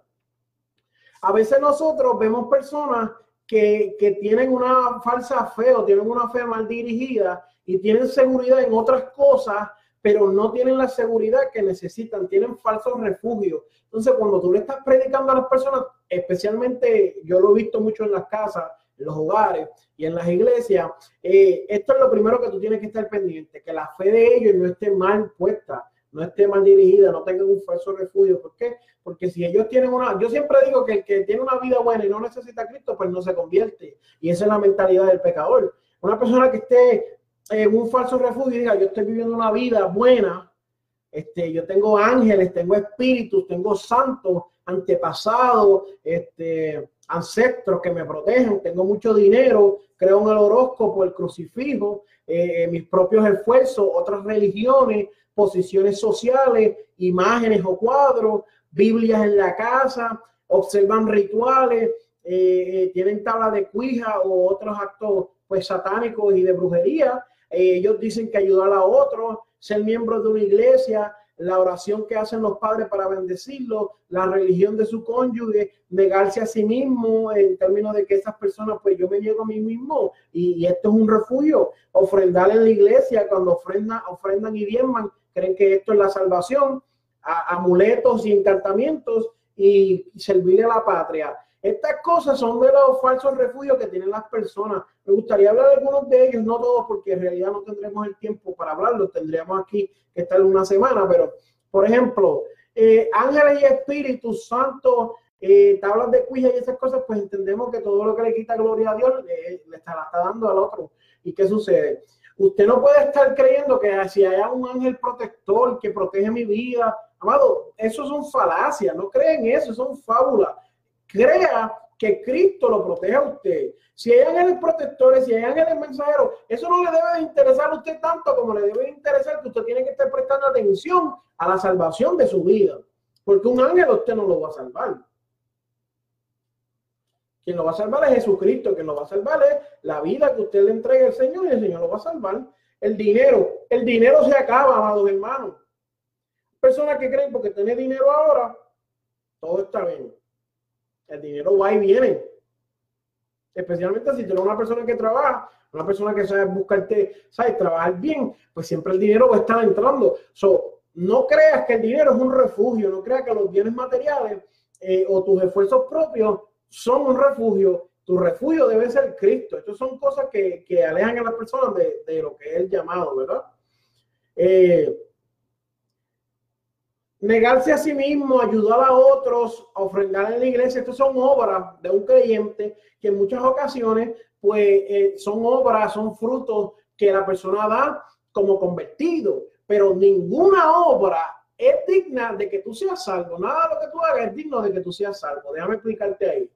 A veces nosotros vemos personas que, que tienen una falsa fe o tienen una fe mal dirigida y tienen seguridad en otras cosas pero no tienen la seguridad que necesitan, tienen falsos refugios. Entonces, cuando tú le estás predicando a las personas, especialmente yo lo he visto mucho en las casas, en los hogares y en las iglesias, eh, esto es lo primero que tú tienes que estar pendiente, que la fe de ellos no esté mal puesta, no esté mal dirigida, no tengan un falso refugio. ¿Por qué? Porque si ellos tienen una, yo siempre digo que el que tiene una vida buena y no necesita Cristo, pues no se convierte. Y esa es la mentalidad del pecador. Una persona que esté en un falso refugio y diga, yo estoy viviendo una vida buena, este, yo tengo ángeles, tengo espíritus, tengo santos, antepasados, este, ancestros que me protegen, tengo mucho dinero, creo en el horóscopo, el crucifijo, eh, mis propios esfuerzos, otras religiones, posiciones sociales, imágenes o cuadros, Biblias en la casa, observan rituales, eh, eh, tienen tabla de cuija o otros actos pues satánicos y de brujería, eh, ellos dicen que ayudar a otros, ser miembro de una iglesia, la oración que hacen los padres para bendecirlo, la religión de su cónyuge, negarse a sí mismo en términos de que esas personas, pues yo me niego a mí mismo y, esto es un refugio, ofrendar en la iglesia, cuando ofrendan, ofrendan y diezman, creen que esto es la salvación, amuletos y encantamientos y servir a la patria. Estas cosas son de los falsos refugios que tienen las personas. Me gustaría hablar de algunos de ellos, no todos, porque en realidad no tendremos el tiempo para hablarlo. Tendríamos aquí que estar una semana, pero, por ejemplo, eh, ángeles y espíritus santos, eh, tablas de cuija y esas cosas, pues entendemos que todo lo que le quita gloria a Dios le, está, está dando al otro. ¿Y qué sucede? Usted no puede estar creyendo que si hay un ángel protector que protege mi vida, amado, eso son falacias, no creen eso, son fábulas crea que Cristo lo protege a usted. Si hay ángeles protectores, si hay ángeles mensajeros, eso no le debe interesar a usted tanto como le debe interesar que usted tiene que estar prestando atención a la salvación de su vida. Porque un ángel usted no lo va a salvar. Quien lo va a salvar es Jesucristo, quien lo va a salvar es la vida que usted le entregue al Señor y el Señor lo va a salvar. El dinero, el dinero se acaba, amados hermanos. Personas que creen porque tiene dinero ahora, todo está bien. El dinero va y viene. Especialmente si tienes una persona que trabaja, una persona que sabe buscarte, sabe trabajar bien, pues siempre el dinero va a estar entrando. So, no creas que el dinero es un refugio, no creas que los bienes materiales eh, o tus esfuerzos propios son un refugio. Tu refugio debe ser Cristo. Estas son cosas que, alejan a las personas de, de, lo que es el llamado, ¿verdad? Eh, negarse a sí mismo, ayudar a otros, ofrendar en la iglesia, estas son obras de un creyente que en muchas ocasiones, pues, eh, son obras, son frutos que la persona da como convertido, pero ninguna obra es digna de que tú seas salvo. Nada de lo que tú hagas es digno de que tú seas salvo. Déjame explicarte ahí.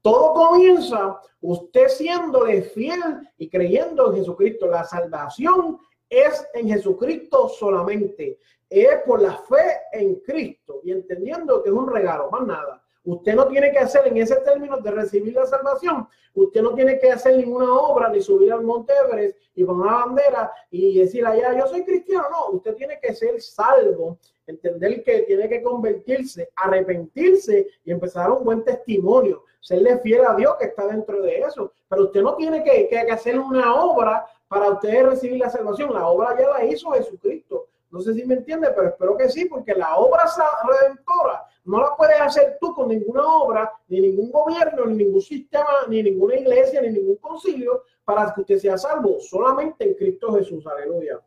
Todo comienza usted siéndole fiel y creyendo en Jesucristo. La salvación es en Jesucristo solamente es por la fe en Cristo y entendiendo que es un regalo, más nada. Usted no tiene que hacer en ese término de recibir la salvación, usted no tiene que hacer ninguna obra ni subir al Monte Everest y poner una bandera y decir allá, yo soy cristiano. No, usted tiene que ser salvo, entender que tiene que convertirse, arrepentirse y empezar un buen testimonio, serle fiel a Dios que está dentro de eso. Pero usted no tiene que, que hacer una obra para usted recibir la salvación. La obra ya la hizo Jesucristo. No sé si me entiende, pero espero que sí, porque la obra redentora no la puedes hacer tú con ninguna obra, ni ningún gobierno, ni ningún sistema, ni ninguna iglesia, ni ningún concilio para que usted sea salvo. Solamente en Cristo Jesús. Aleluya.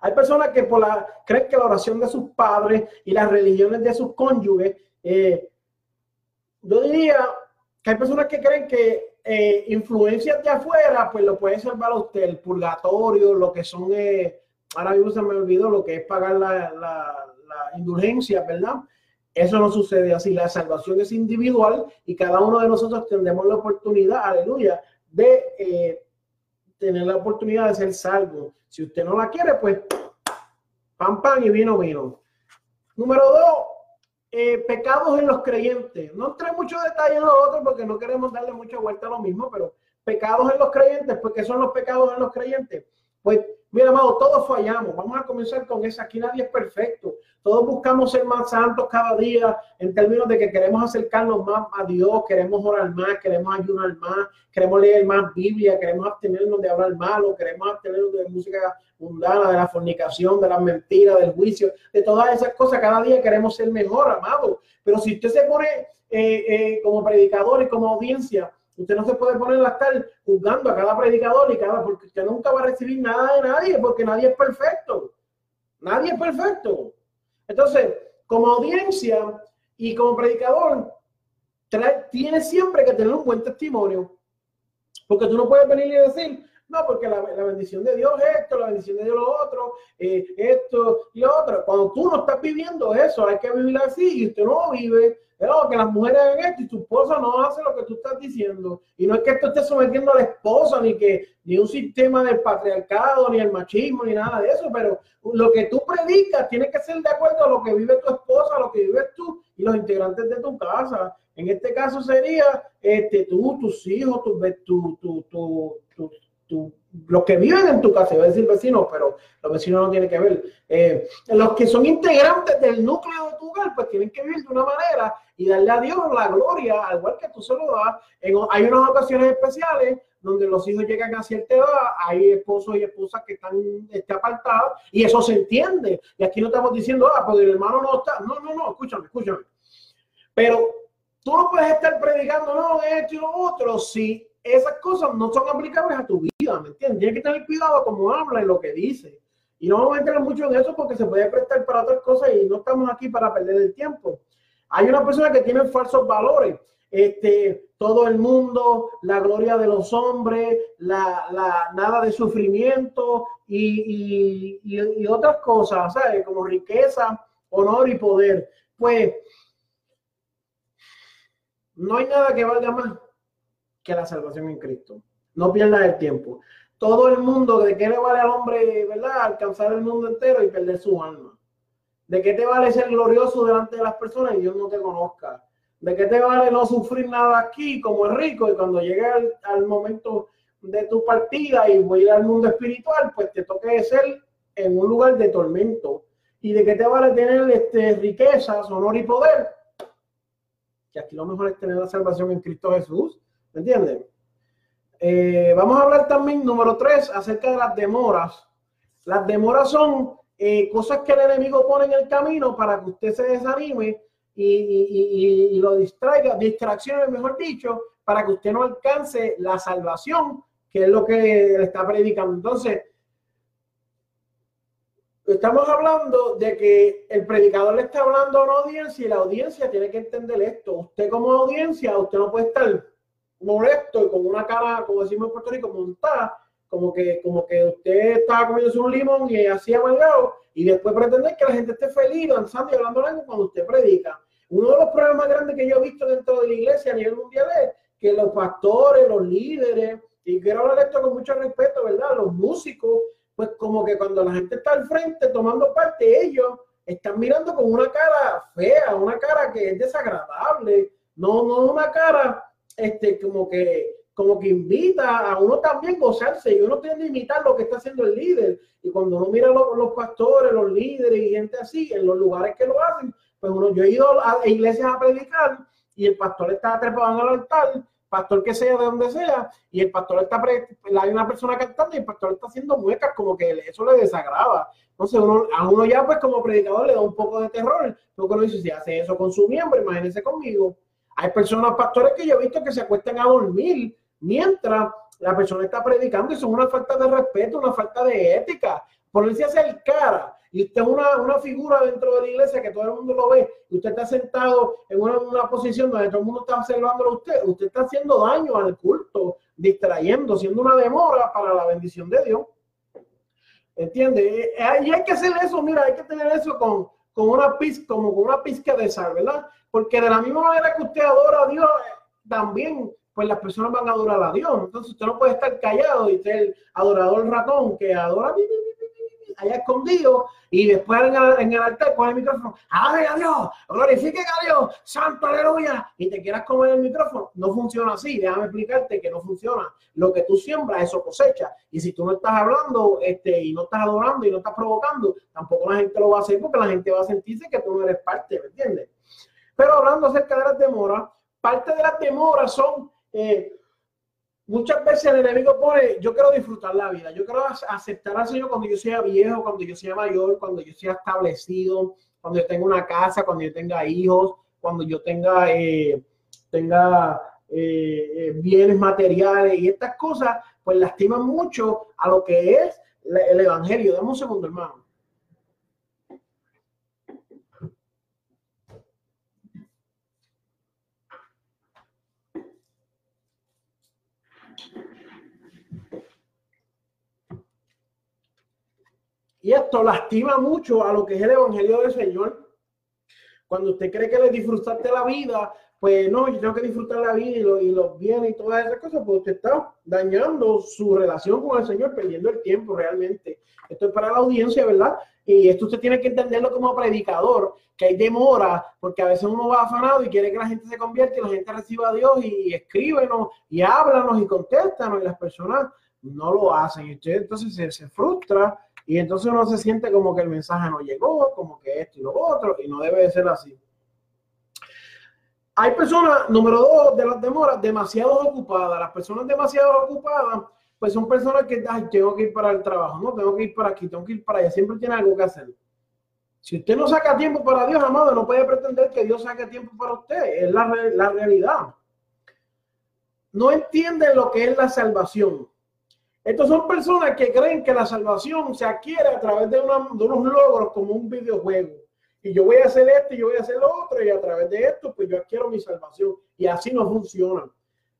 Hay personas que por la, creen que la oración de sus padres y las religiones de sus cónyuges, eh, yo diría que hay personas que creen que eh, influencias de afuera, pues lo puede salvar a usted, el purgatorio, lo que son eh, ahora mismo se me olvidó lo que es pagar la, indulgencia, ¿verdad? Eso no sucede así. La salvación es individual y cada uno de nosotros tendremos la oportunidad, aleluya, de eh, tener la oportunidad de ser salvo. Si usted no la quiere, pues pan, pan y vino, vino. Número dos, eh, pecados en los creyentes. No trae mucho detalle en los otros porque no queremos darle mucha vuelta a lo mismo, pero pecados en los creyentes, porque son los pecados en los creyentes. Pues Mira, amado, todos fallamos. Vamos a comenzar con eso. Aquí nadie es perfecto. Todos buscamos ser más santos cada día en términos de que queremos acercarnos más a Dios, queremos orar más, queremos ayunar más, queremos leer más Biblia, queremos abstenernos de hablar malo, queremos abstenernos de música mundana, de la fornicación, de las mentiras, del juicio, de todas esas cosas. Cada día queremos ser mejor, amado. Pero si usted se pone eh, eh, como predicador y como audiencia, Usted no se puede poner a estar juzgando a cada predicador y cada, porque usted nunca va a recibir nada de nadie, porque nadie es perfecto. Nadie es perfecto. Entonces, como audiencia y como predicador, tiene siempre que tener un buen testimonio. Porque tú no puedes venir y decir, no, porque la, bendición de Dios es esto, la bendición de Dios lo otro, eh, esto y lo otro. Cuando tú no estás viviendo eso, hay que vivir así y usted no vive, pero que las mujeres hagan esto y tu esposa no hace lo que tú estás diciendo. Y no es que esto esté sometiendo a la esposa, ni que ni un sistema del patriarcado, ni el machismo, ni nada de eso, pero lo que tú predicas tiene que ser de acuerdo a lo que vive tu esposa, lo que vives tú y los integrantes de tu casa. En este caso sería este, tú, tus hijos, tu, tu, tu, los que viven en tu casa, iba a decir vecinos, pero los vecinos no tienen que ver. Eh, los que son integrantes del núcleo de tu hogar, pues tienen que vivir de una manera y darle a Dios la gloria, al igual que tú se lo das. hay unas ocasiones especiales donde los hijos llegan a cierta edad, hay esposos y esposas que están este, apartados y eso se entiende. Y aquí no estamos diciendo, ah, porque el hermano no está. No, no, no, escúchame, escúchame. Pero tú no puedes estar predicando, no, esto y lo otro, si esas cosas no son aplicables a tu vida, Tienes que tener cuidado cómo habla y lo que dice. Y no vamos a entrar mucho en eso porque se puede prestar para otras cosas y no estamos aquí para perder el tiempo. Hay una persona que tiene falsos valores. Este, todo el mundo, la gloria de los hombres, la, la nada de sufrimiento y, y, y, otras cosas, ¿sabes? Como riqueza, honor y poder. Pues no hay nada que valga más que la salvación en Cristo. No pierdas el tiempo. Todo el mundo, ¿de qué le vale al hombre, verdad? Alcanzar el mundo entero y perder su alma. ¿De qué te vale ser glorioso delante de las personas y Dios no te conozca? ¿De qué te vale no sufrir nada aquí como es rico y cuando llegue al, momento de tu partida y voy al mundo espiritual, pues te toque ser en un lugar de tormento? ¿Y de qué te vale tener este, riquezas, honor y poder? Que aquí lo mejor es tener la salvación en Cristo Jesús ¿Me entienden? Eh, vamos a hablar también, número tres, acerca de las demoras. Las demoras son eh, cosas que el enemigo pone en el camino para que usted se desanime y, lo distraiga, distracciones, mejor dicho, para que usted no alcance la salvación, que es lo que le está predicando. Entonces, estamos hablando de que el predicador le está hablando a una audiencia y la audiencia tiene que entender esto. Usted como audiencia, usted no puede estar molesto y con una cara, como decimos en Puerto Rico, montada, como que, como que usted estaba comiendo un limón y así amargado, y después pretender que la gente esté feliz, danzando y hablando lengua cuando usted predica. Uno de los problemas grandes que yo he visto dentro de la iglesia a nivel mundial es que los pastores, los líderes, y quiero hablar esto con mucho respeto, ¿verdad? Los músicos, pues como que cuando la gente está al frente tomando parte, ellos están mirando con una cara fea, una cara que es desagradable, no, no una cara este, como que como que invita a uno también gozarse y uno tiene que imitar lo que está haciendo el líder. Y cuando uno mira los, pastores, los líderes y gente así, en los lugares que lo hacen, pues uno, yo he ido a iglesias a predicar y el pastor está trepando al altar, pastor que sea de donde sea, y el pastor está, hay una persona cantando y el pastor está haciendo muecas como que eso le desagrada. Entonces uno, a uno ya pues como predicador le da un poco de terror, porque uno dice, si hace eso con su miembro, imagínense conmigo. Hay personas, pastores, que yo he visto que se acuestan a dormir mientras la persona está predicando y son una falta de respeto, una falta de ética. Ponerse a hacer cara y usted es una, una, figura dentro de la iglesia que todo el mundo lo ve y usted está sentado en una, una posición donde todo el mundo está observándolo a usted, usted está haciendo daño al culto, distrayendo, siendo una demora para la bendición de Dios. ¿Entiende? Eh, y hay que hacer eso, mira, hay que tener eso con, con una pizca, como con una pizca de sal, ¿verdad? Porque de la misma manera que usted adora a Dios, también pues las personas van a adorar a Dios. Entonces usted no puede estar callado y ser el adorador ratón que adora allá escondido y después en el, en el altar con el micrófono, ¡Alabe a Dios! ¡Glorifique a Dios! ¡Santo aleluya! Y te quieras comer el micrófono. No funciona así. Déjame explicarte que no funciona. Lo que tú siembras, eso cosecha. Y si tú no estás hablando este, y no estás adorando y no estás provocando, tampoco la gente lo va a hacer porque la gente va a sentirse que tú no eres parte, ¿me entiendes? Pero hablando acerca de las demoras, parte de las demoras son eh, muchas veces el enemigo pone, yo quiero disfrutar la vida, yo quiero aceptar al Señor cuando yo sea viejo, cuando yo sea mayor, cuando yo sea establecido, cuando yo tenga una casa, cuando yo tenga hijos, cuando yo tenga, eh, tenga eh, bienes materiales y estas cosas, pues lastiman mucho a lo que es el Evangelio. Dame un segundo, hermano. Y esto lastima mucho a lo que es el Evangelio del Señor. Cuando usted cree que le disfrutaste la vida, pues no, yo tengo que disfrutar la vida y, los bienes y todas esas cosas, pues usted está dañando su relación con el Señor, perdiendo el tiempo realmente. Esto es para la audiencia, ¿verdad? Y esto usted tiene que entenderlo como predicador, que hay demora, porque a veces uno va afanado y quiere que la gente se convierta y la gente reciba a Dios y, escríbenos y háblanos y contéstanos y las personas no lo hacen. Y usted entonces se, se frustra y entonces uno se siente como que el mensaje no llegó, como que esto y lo otro, y no debe de ser así. Hay personas, número dos, de las demoras, demasiado ocupadas. Las personas demasiado ocupadas, pues son personas que, ay, tengo que ir para el trabajo, no, tengo que ir para aquí, tengo que ir para allá, siempre tiene algo que hacer. Si usted no saca tiempo para Dios, amado, no puede pretender que Dios saque tiempo para usted. Es la, la realidad. No entienden lo que es la salvación. Estos son personas que creen que la salvación se adquiere a través de, unos logros como un videojuego. Y yo voy a hacer esto y yo voy a hacer lo otro y a través de esto pues yo adquiero mi salvación. Y así no funciona.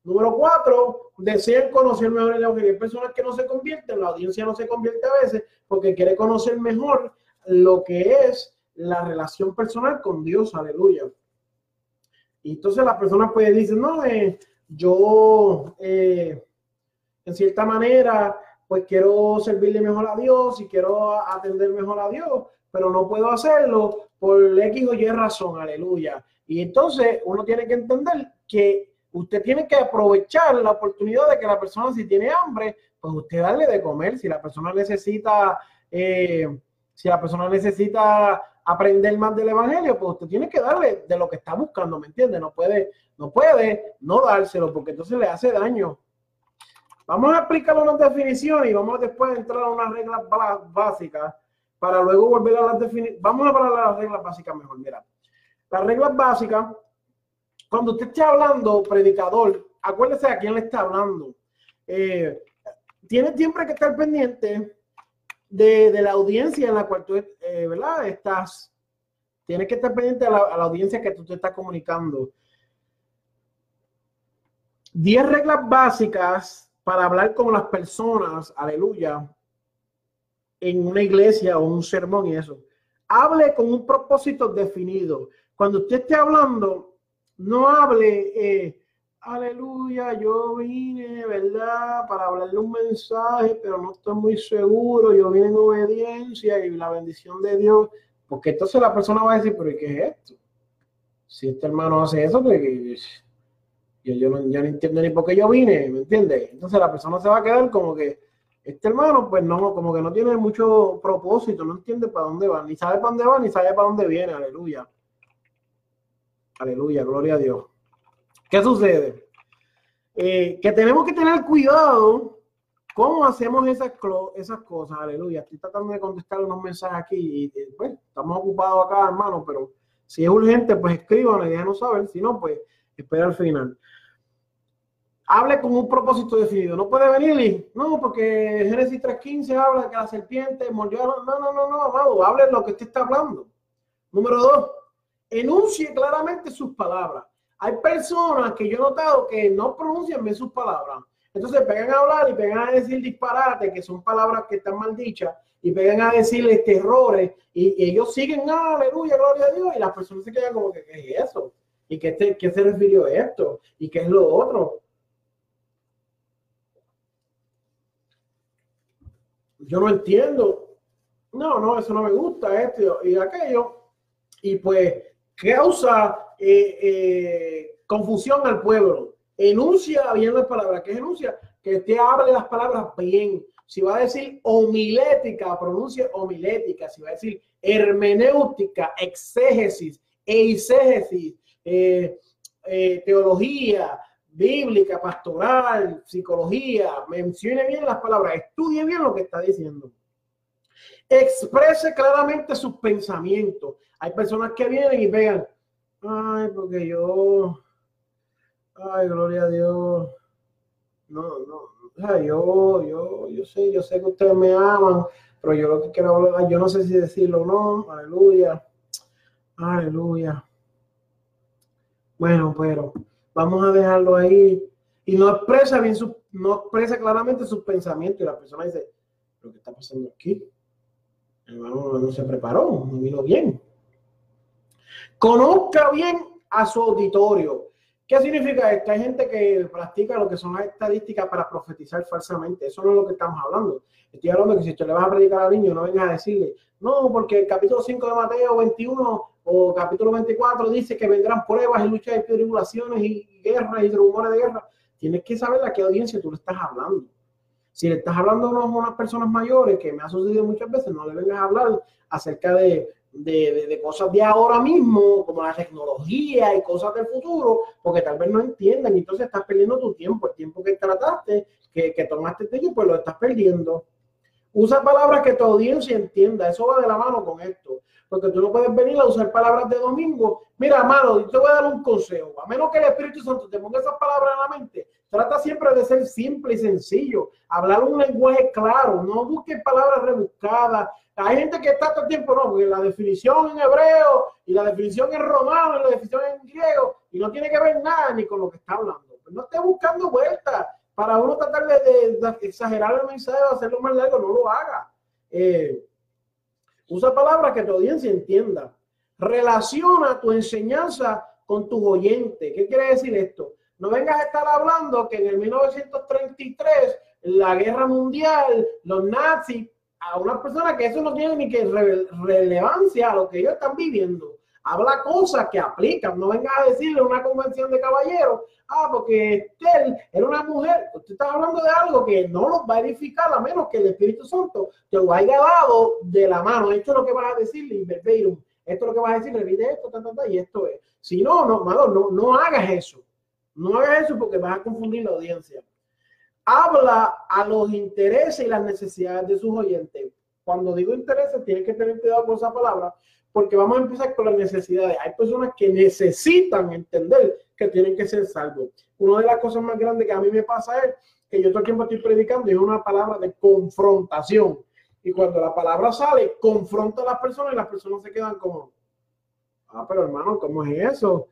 Número cuatro, desean conocer mejor el Evangelio. Hay personas que no se convierten, la audiencia no se convierte a veces porque quiere conocer mejor lo que es la relación personal con Dios. Aleluya. Y entonces las personas pueden decir, no, eh, yo... Eh, en cierta manera, pues quiero servirle mejor a Dios y quiero atender mejor a Dios, pero no puedo hacerlo por X o Y razón, aleluya. Y entonces uno tiene que entender que usted tiene que aprovechar la oportunidad de que la persona si tiene hambre, pues usted darle de comer. Si la persona necesita, eh, si la persona necesita aprender más del evangelio, pues usted tiene que darle de lo que está buscando, ¿me entiende? No puede, no puede no dárselo porque entonces le hace daño Vamos a explicar unas definiciones y vamos después a entrar a unas reglas básicas para luego volver a las definiciones. Vamos a hablar de las reglas básicas mejor. Mira, las reglas básicas, cuando usted esté hablando, predicador, acuérdese a quién le está hablando. Eh, tiene siempre que estar pendiente de, la audiencia en la cual tú eh, estás. Tienes que estar pendiente a la, la audiencia que tú te estás comunicando. Diez reglas básicas para hablar con las personas, aleluya, en una iglesia o un sermón y eso. Hable con un propósito definido. Cuando usted esté hablando, no hable, eh, aleluya, yo vine, ¿verdad? Para hablarle un mensaje, pero no estoy muy seguro, yo vine en obediencia y la bendición de Dios, porque entonces la persona va a decir, pero ¿qué es esto? Si este hermano hace eso, pues yo, no, entiendo ni por qué yo vine, ¿me entiendes? Entonces la persona se va a quedar como que, este hermano, pues no, como que no tiene mucho propósito, no entiende para dónde va, ni sabe para dónde va, ni sabe para dónde viene, aleluya. Aleluya, gloria a Dios. ¿Qué sucede? Eh, que tenemos que tener cuidado cómo hacemos esas, esas cosas, aleluya. Estoy tratando de contestar unos mensajes aquí y, pues, estamos ocupados acá, hermano, pero si es urgente, pues escriban y déjanos saber, si no, pues espera al final hable con un propósito definido. No puede venir y, no, porque Génesis 3.15 habla que la serpiente mordió. No, no, no, no, amado, hable lo que usted está hablando. Número dos, enuncie claramente sus palabras. Hay personas que yo he notado que no pronuncian bien sus palabras. Entonces pegan a hablar y pegan a decir disparate, que son palabras que están mal dichas, y pegan a decirle terrores, y, ellos siguen, aleluya, gloria a Dios, y las personas se quedan como que, ¿qué es eso? ¿Y qué, te, qué se refirió esto? ¿Y qué es lo otro? Yo no entiendo. No, no, eso no me gusta, esto y aquello. Y pues causa eh, eh, confusión al pueblo. Enuncia bien las palabras. ¿Qué enuncia? Que te hable las palabras bien. Si va a decir homilética, pronuncia homilética. Si va a decir hermenéutica, exégesis, eisegesis, eh, teología bíblica, pastoral, psicología, mencione bien las palabras, estudie bien lo que está diciendo. Exprese claramente sus pensamientos. Hay personas que vienen y pegan, ay, porque yo, ay, gloria a Dios. No, no, sea, yo, yo, yo sé, yo sé que ustedes me aman, pero yo lo que quiero hablar, yo no sé si decirlo o no, aleluya, aleluya. Bueno, pero vamos a dejarlo ahí. Y no expresa bien su, no expresa claramente sus pensamientos. Y la persona dice, lo que está pasando aquí, hermano no se preparó, no vino bien. Conozca bien a su auditorio. ¿Qué significa esto? Hay gente que practica lo que son las estadísticas para profetizar falsamente. Eso no es lo que estamos hablando. Estoy hablando que si tú le vas a predicar al niño, no vengas a decirle, no, porque el capítulo 5 de Mateo 21 o capítulo 24 dice que vendrán pruebas y luchas y tribulaciones y guerras y rumores de guerra. Tienes que saber a qué audiencia tú le estás hablando. Si le estás hablando a unas personas mayores, que me ha sucedido muchas veces, no le vengas a hablar acerca de, de, cosas de ahora mismo, como la tecnología y cosas del futuro, porque tal vez no entiendan y entonces estás perdiendo tu tiempo, el tiempo que trataste, que, que tomaste de ellos, pues lo estás perdiendo. Usa palabras que tu audiencia entienda, eso va de la mano con esto porque tú no puedes venir a usar palabras de domingo. Mira, amado, yo te voy a dar un consejo. A menos que el Espíritu Santo te ponga esas palabras en la mente, trata siempre de ser simple y sencillo. Hablar un lenguaje claro, no busques palabras rebuscadas. Hay gente que está todo el tiempo, no, porque la definición en hebreo y la definición en romano y la definición en griego, y no tiene que ver nada ni con lo que está hablando. Pues no esté buscando vueltas para uno tratar de, exagerar el mensaje o hacerlo más largo, no lo haga. Eh, Usa palabras que tu audiencia entienda. Relaciona tu enseñanza con tus oyentes. ¿Qué quiere decir esto? No vengas a estar hablando que en el 1933, la guerra mundial, los nazis, a una persona que eso no tiene ni que relevancia a lo que ellos están viviendo habla cosas que aplican. No venga a decirle una convención de caballeros, ah, porque Estel era una mujer. Usted está hablando de algo que no lo va a edificar a menos que el Espíritu Santo te lo haya dado de la mano. Esto es lo que vas a decirle, verbatim. Esto es lo que vas a decirle, repite esto, y esto es. Si no, no, no, no hagas eso. No hagas eso porque vas a confundir la audiencia. Habla a los intereses y las necesidades de sus oyentes. Cuando digo intereses, tienes que tener cuidado con esa palabra, porque vamos a empezar con las necesidades. Hay personas que necesitan entender que tienen que ser salvos. Una de las cosas más grandes que a mí me pasa es que yo todo el tiempo estoy predicando y es una palabra de confrontación. Y cuando la palabra sale, confronta a las personas y las personas se quedan como, ah, pero hermano, ¿cómo es eso?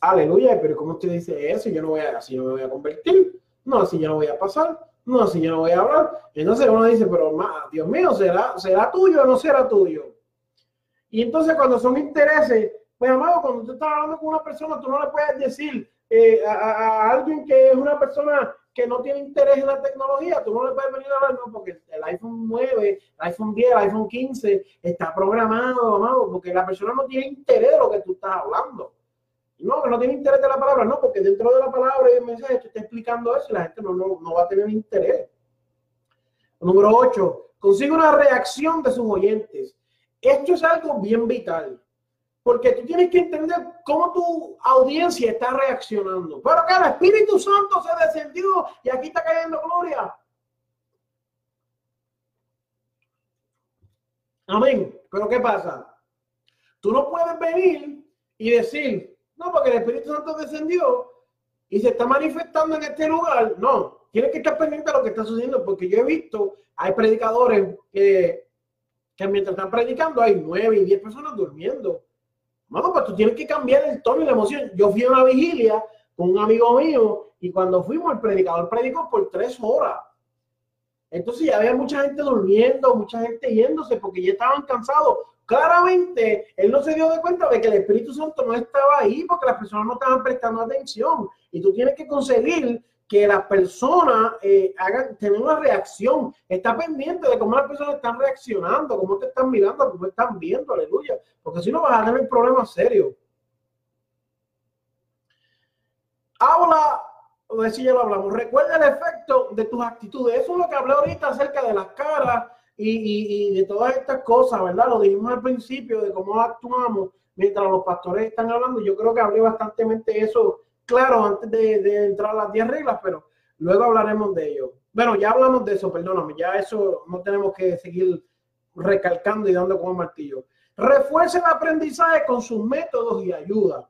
Aleluya, pero ¿cómo usted dice eso? Yo no voy a, así yo me voy a convertir. No, así yo no voy a pasar. No, así yo no voy a hablar. Entonces uno dice, pero Dios mío, ¿será, ¿será tuyo o no será tuyo? Y entonces cuando son intereses, pues amado, cuando tú estás hablando con una persona, tú no le puedes decir eh, a, alguien que es una persona que no tiene interés en la tecnología, tú no le puedes venir a hablar, no, porque el iPhone 9, el iPhone 10, el iPhone 15 está programado, amado, porque la persona no tiene interés de lo que tú estás hablando. No, no tiene interés de la palabra, no, porque dentro de la palabra y el mensaje tú estás explicando eso y la gente no, no, no va a tener interés. Número 8, consigue una reacción de sus oyentes. Esto es algo bien vital, porque tú tienes que entender cómo tu audiencia está reaccionando. Pero que el Espíritu Santo se descendió y aquí está cayendo gloria. Amén. Pero ¿qué pasa? Tú no puedes venir y decir, no, porque el Espíritu Santo descendió y se está manifestando en este lugar. No, tienes que estar pendiente de lo que está sucediendo, porque yo he visto, hay predicadores que mientras están predicando hay nueve y diez personas durmiendo. Vamos, pues tú tienes que cambiar el tono y la emoción. Yo fui a una vigilia con un amigo mío Y cuando fuimos, el predicador predicó por tres horas. Entonces ya había mucha gente durmiendo, mucha gente yéndose porque ya estaban cansados. Claramente, él no se dio de cuenta de que el Espíritu Santo no estaba ahí porque las personas no estaban prestando atención. Y tú tienes que conseguir que las personas eh, hagan, tener una reacción. Está pendiente de cómo las personas están reaccionando, cómo te están mirando, cómo están viendo, aleluya. Porque si no vas a tener problemas serios. Habla a ver si ya lo hablamos. Recuerda el efecto de tus actitudes. Eso es lo que hablé ahorita acerca de las caras y, de todas estas cosas, ¿verdad? Lo dijimos al principio de cómo actuamos mientras los pastores están hablando. Yo creo que hablé bastante eso claro antes de, de entrar a las 10 reglas, pero luego hablaremos de ello. Bueno, ya hablamos de eso, perdóname, ya eso no tenemos que seguir recalcando y dando como martillo. Refuerce el aprendizaje con sus métodos y ayuda.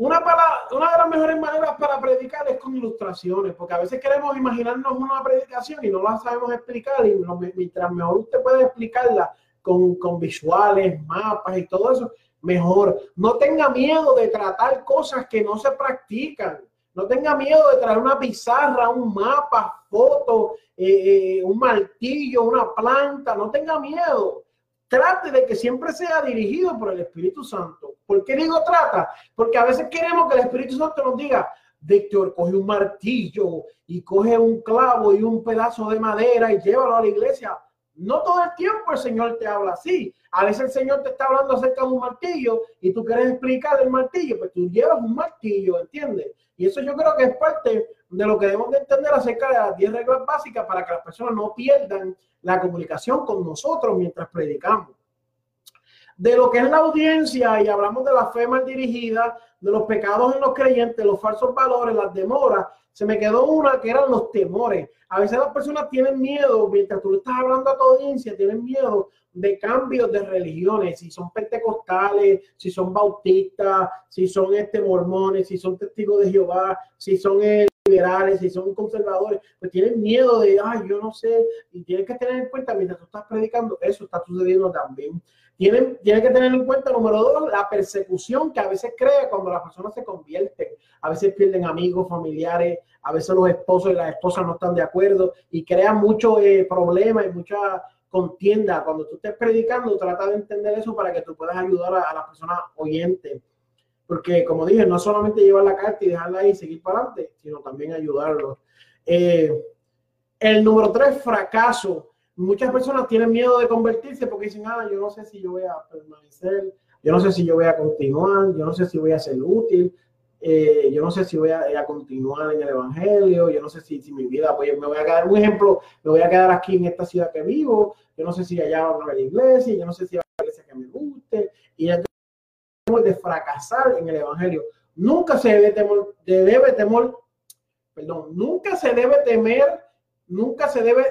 Una, una de las mejores maneras para predicar es con ilustraciones, porque a veces queremos imaginarnos una predicación y no la sabemos explicar, y mientras mejor usted puede explicarla con, con visuales, mapas y todo eso, mejor. No tenga miedo de tratar cosas que no se practican. No tenga miedo de traer una pizarra, un mapa, foto, eh, eh, un martillo, una planta. No tenga miedo trate de que siempre sea dirigido por el Espíritu Santo. ¿Por qué digo trata? Porque a veces queremos que el Espíritu Santo nos diga, Víctor, coge un martillo y coge un clavo y un pedazo de madera y llévalo a la iglesia. No todo el tiempo el Señor te habla así. A veces el Señor te está hablando acerca de un martillo y tú quieres explicar el martillo, pues tú llevas un martillo, ¿entiendes? Y eso yo creo que es parte de lo que debemos de entender acerca de las 10 reglas básicas para que las personas no pierdan la comunicación con nosotros mientras predicamos. De lo que es la audiencia, y hablamos de la fe mal dirigida, de los pecados en los creyentes, los falsos valores, las demoras, se me quedó una que eran los temores. A veces las personas tienen miedo, mientras tú le estás hablando a tu audiencia, tienen miedo de cambios de religiones, si son pentecostales, si son bautistas, si son este mormones, si son testigos de Jehová, si son eh, liberales, si son conservadores, pues tienen miedo de, ay, yo no sé, y tienes que tener en cuenta mientras tú estás predicando, eso está sucediendo también. Tienen, tienen que tener en cuenta, número dos, la persecución que a veces crea cuando las personas se convierten. A veces pierden amigos, familiares, a veces los esposos y las esposas no están de acuerdo y crean mucho eh, problema y mucha contienda. Cuando tú estés predicando, trata de entender eso para que tú puedas ayudar a las personas oyentes. Porque, como dije, no solamente llevar la carta y dejarla ahí y seguir para adelante, sino también ayudarlos. Eh, el número tres, fracaso. Muchas personas tienen miedo de convertirse porque dicen, ah, yo no sé si yo voy a permanecer, yo no sé si yo voy a continuar, yo no sé si voy a ser útil, eh, yo no sé si voy a, continuar en el Evangelio, yo no sé si, si mi vida, voy, me voy a quedar, un ejemplo, me voy a quedar aquí en esta ciudad que vivo, yo no sé si allá va a haber iglesia, yo no sé si va a haber iglesia que me guste, y de fracasar en el Evangelio. Nunca se debe temor, debe temor, perdón, nunca se debe temer, nunca se debe,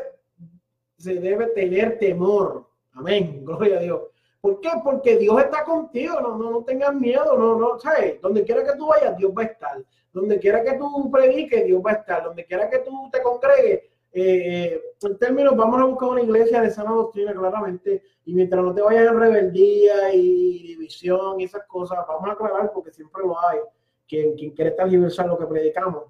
se debe tener temor. Amén, gloria a Dios. ¿Por qué? Porque Dios está contigo, no, no, no tengas miedo, no, no, ¿sabes? Donde quiera que tú vayas, Dios va a estar. Donde quiera que tú prediques, Dios va a estar. Donde quiera que tú te congregues, eh, en términos, vamos a buscar una iglesia de sana doctrina, claramente, y mientras no te vayas en rebeldía y división y esas cosas, vamos a aclarar porque siempre lo hay. Quien, quien quiere tergiversar lo que predicamos.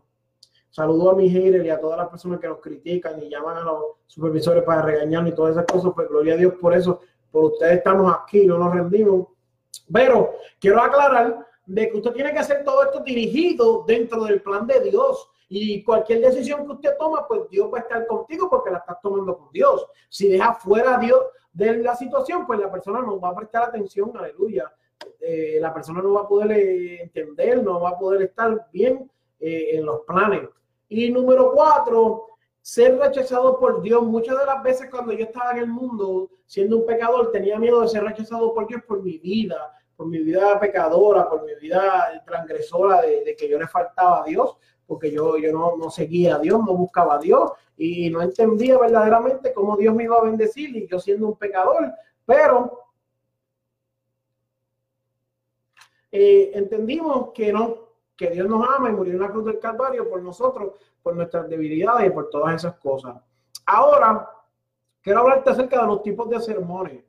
Saludo a mi haters y a todas las personas que nos critican y llaman a los supervisores para regañarnos y todas esas cosas, pues gloria a Dios por eso. Por ustedes estamos aquí, no nos rendimos. Pero quiero aclarar de que usted tiene que hacer todo esto dirigido dentro del plan de Dios y cualquier decisión que usted toma, pues Dios va a estar contigo porque la estás tomando con Dios. Si deja fuera a Dios de la situación, pues la persona no va a prestar atención, aleluya. Eh, la persona no va a poder eh, entender, no va a poder estar bien eh, en los planes. Y número cuatro, ser rechazado por Dios. Muchas de las veces cuando yo estaba en el mundo siendo un pecador, tenía miedo de ser rechazado por Dios por mi vida, por mi vida pecadora, por mi vida transgresora de, de que yo le faltaba a Dios porque yo, yo no, no, seguía a Dios, no buscaba a Dios y no entendía verdaderamente cómo Dios me iba a bendecir y yo siendo un pecador, pero eh, entendimos que no, que Dios nos ama y murió en la cruz del Calvario por nosotros, por nuestras debilidades y por todas esas cosas. Ahora, quiero hablarte acerca de los tipos de sermones.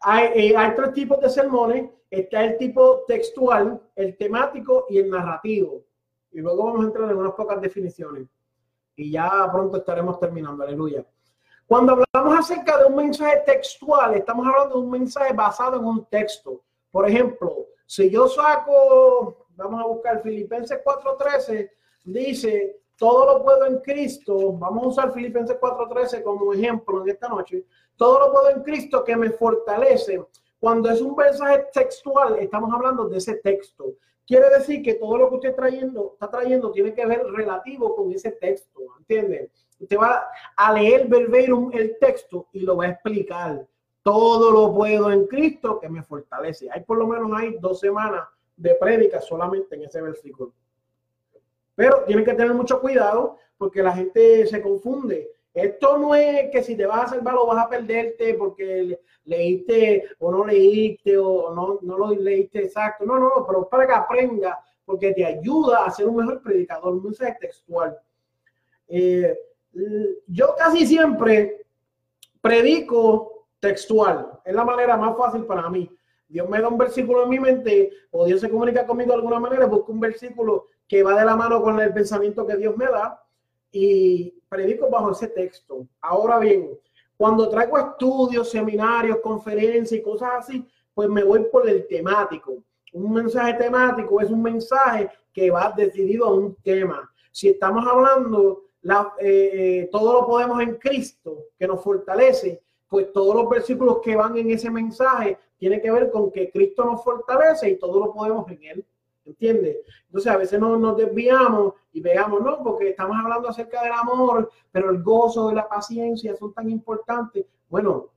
Hay, eh, hay tres tipos de sermones. Está el tipo textual, el temático y el narrativo. Y luego vamos a entrar en unas pocas definiciones. Y ya pronto estaremos terminando, aleluya. Cuando hablamos acerca de un mensaje textual, estamos hablando de un mensaje basado en un texto. Por ejemplo, si yo saco, vamos a buscar Filipenses 4:13, dice, todo lo puedo en Cristo, vamos a usar Filipenses 4:13 como ejemplo en esta noche, todo lo puedo en Cristo que me fortalece. Cuando es un mensaje textual, estamos hablando de ese texto. Quiere decir que todo lo que usted trayendo, está trayendo tiene que ver relativo con ese texto, ¿entiende? Usted va a leer verbatim el texto y lo va a explicar. Todo lo puedo en Cristo que me fortalece. Hay por lo menos hay dos semanas de prédica solamente en ese versículo. Pero tienen que tener mucho cuidado porque la gente se confunde. Esto no es que si te vas a salvar o vas a perderte porque leíste o no leíste o no, no lo leíste exacto. No, no, pero para que aprenda porque te ayuda a ser un mejor predicador, un mensaje textual. Eh, yo casi siempre predico textual. Es la manera más fácil para mí. Dios me da un versículo en mi mente o Dios se comunica conmigo de alguna manera, busco un versículo que va de la mano con el pensamiento que Dios me da y predico bajo ese texto. Ahora bien, cuando traigo estudios, seminarios, conferencias y cosas así, pues me voy por el temático. Un mensaje temático es un mensaje que va decidido a un tema. Si estamos hablando la, eh, todo lo podemos en Cristo, que nos fortalece, pues todos los versículos que van en ese mensaje tienen que ver con que Cristo nos fortalece y todo lo podemos en Él. ¿Entiendes? Entonces a veces no, nos desviamos y veamos, no, porque estamos hablando acerca del amor, pero el gozo y la paciencia son tan importantes. Bueno,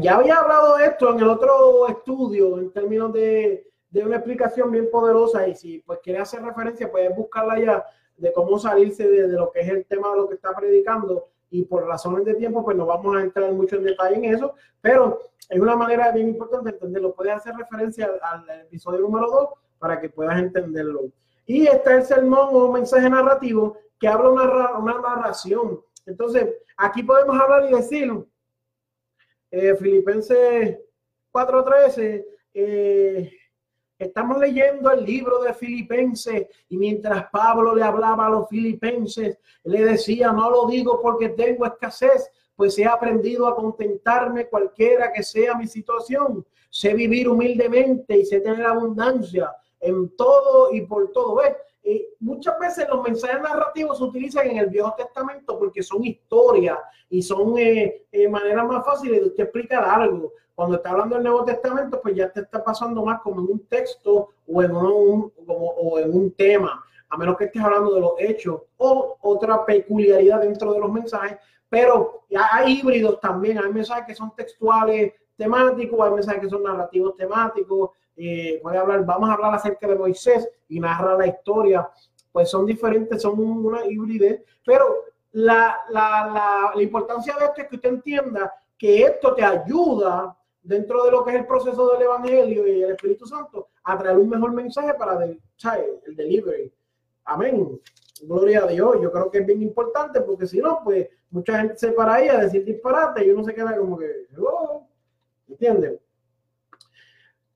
ya había hablado de esto en el otro estudio en términos de, de una explicación bien poderosa y si pues quiere hacer referencia, puedes buscarla ya de cómo salirse de, lo que es el tema de lo que está predicando y por razones de tiempo pues no vamos a entrar mucho en detalle en eso, pero es una manera bien importante entenderlo. Puedes hacer referencia al, episodio número 2 para que puedas entenderlo. Y está el sermón o mensaje narrativo que habla una, una narración. Entonces, aquí podemos hablar y decir, eh, Filipenses 4.13, eh, Estamos leyendo el libro de Filipenses y mientras Pablo le hablaba a los filipenses, le decía, no lo digo porque tengo escasez, pues he aprendido a contentarme cualquiera que sea mi situación. Sé vivir humildemente y sé tener abundancia en todo y por todo. ¿Ves? Y muchas veces los mensajes narrativos se utilizan en el Viejo Testamento porque son historias y son eh, eh, maneras más fáciles de usted explicar algo. Cuando está hablando del Nuevo Testamento, pues ya te está pasando más como en un texto o en un, o en un tema, a menos que estés hablando de los hechos o otra peculiaridad dentro de los mensajes. Pero hay híbridos también, hay mensajes que son textuales temáticos, hay mensajes que son narrativos temáticos. Eh, puede hablar, vamos a hablar acerca de Moisés y narrar la historia, pues son diferentes, son una híbrida, pero la, la, la, la importancia de esto es que usted entienda que esto te ayuda dentro de lo que es el proceso del Evangelio y el Espíritu Santo a traer un mejor mensaje para el, el delivery. Amén. Gloria a Dios. Yo creo que es bien importante porque si no, pues mucha gente se para ahí a decir disparate y uno se queda como que, oh", ¿entienden?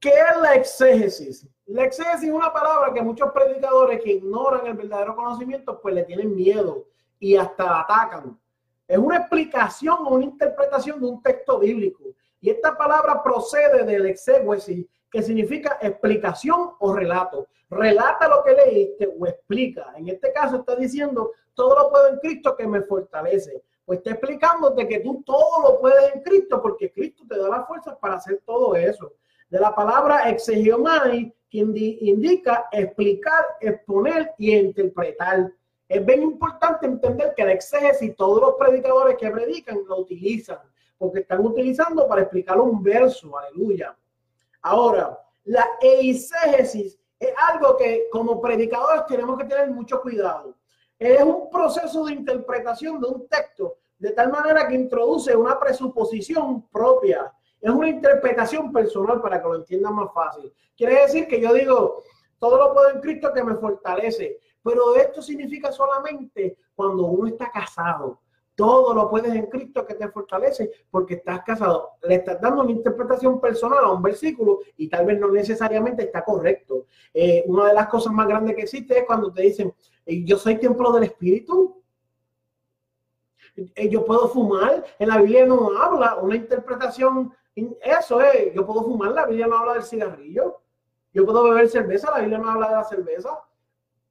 ¿Qué es la exégesis? La exégesis es una palabra que muchos predicadores que ignoran el verdadero conocimiento, pues le tienen miedo y hasta la atacan. Es una explicación o una interpretación de un texto bíblico. Y esta palabra procede del exégesis, que significa explicación o relato. Relata lo que leíste o explica. En este caso está diciendo, todo lo puedo en Cristo que me fortalece. Pues está explicándote que tú todo lo puedes en Cristo porque Cristo te da las fuerzas para hacer todo eso. De la palabra exegiomai, que indica explicar, exponer y interpretar. Es bien importante entender que el exégesis, todos los predicadores que predican lo utilizan porque están utilizando para explicar un verso, aleluya. Ahora, la eisegesis es algo que como predicadores tenemos que tener mucho cuidado. Es un proceso de interpretación de un texto de tal manera que introduce una presuposición propia. Es una interpretación personal para que lo entiendan más fácil. Quiere decir que yo digo, todo lo puedo en Cristo que me fortalece, pero esto significa solamente cuando uno está casado, Todo lo puedes en Cristo que te fortalece porque estás casado. Le estás dando una interpretación personal a un versículo y tal vez no necesariamente está correcto. Eh, una de las cosas más grandes que existe es cuando te dicen, yo soy templo del Espíritu. Eh, yo puedo fumar. En la Biblia no habla una interpretación. Eso es, yo puedo fumar. La Biblia no habla del cigarrillo. Yo puedo beber cerveza. La Biblia no habla de la cerveza.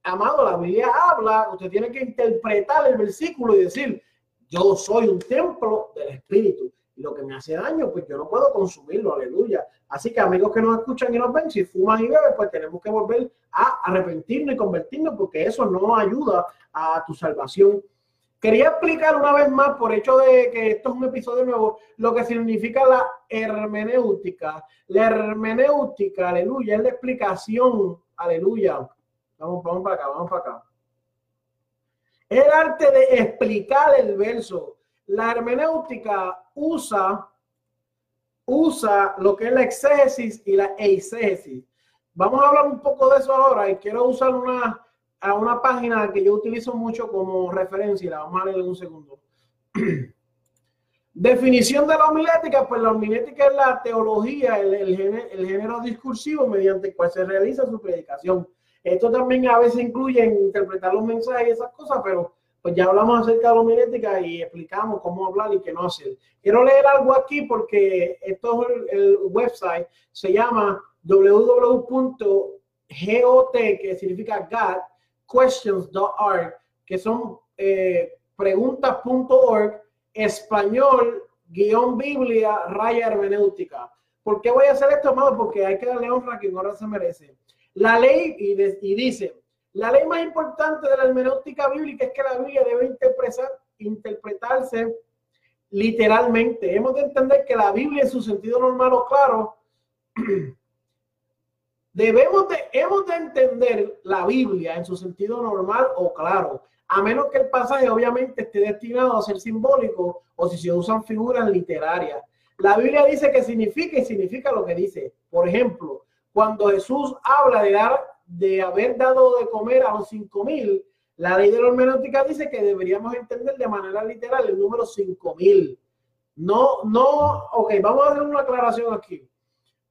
Amado, la Biblia habla. Usted tiene que interpretar el versículo y decir, yo soy un templo del Espíritu. Y lo que me hace daño, pues yo no puedo consumirlo, aleluya. Así que amigos que nos escuchan y nos ven, si fumas y bebes, pues tenemos que volver a arrepentirnos y convertirnos porque eso no ayuda a tu salvación. Quería explicar una vez más, por hecho de que esto es un episodio nuevo, lo que significa la hermenéutica. La hermenéutica, aleluya, es la explicación, aleluya. Vamos, vamos para acá, vamos para acá el arte de explicar el verso. La hermenéutica usa, usa lo que es la exégesis y la eisegesis. Vamos a hablar un poco de eso ahora y quiero usar una, a una página que yo utilizo mucho como referencia. La vamos a leer en un segundo. Definición de la homilética, pues la homilética es la teología, el, el, género, discursivo mediante el cual se realiza su predicación. Esto también a veces incluye interpretar los mensajes y esas cosas, pero pues ya hablamos acerca de la homilética y explicamos cómo hablar y qué no hacer. Quiero leer algo aquí porque esto es el, website, se llama www.got, que significa God, questions.org, que son eh, preguntas.org, español, guion Biblia, raya hermenéutica. ¿Por qué voy a hacer esto, amado? Porque hay que darle honra a quien ahora se merece. La ley, y, dice, la ley más importante de la hermenéutica bíblica es que la Biblia debe interpretarse literalmente. Hemos de entender que la Biblia en su sentido normal o claro, debemos de, hemos de entender la Biblia en su sentido normal o claro, a menos que el pasaje obviamente esté destinado a ser simbólico o si se usan figuras literarias. La Biblia dice que significa y significa lo que dice. Por ejemplo, cuando Jesús habla de dar, de haber dado de comer a los cinco mil, la ley de la hermenéutica dice que deberíamos entender de manera literal el número cinco mil. No, no, ok, vamos a hacer una aclaración aquí.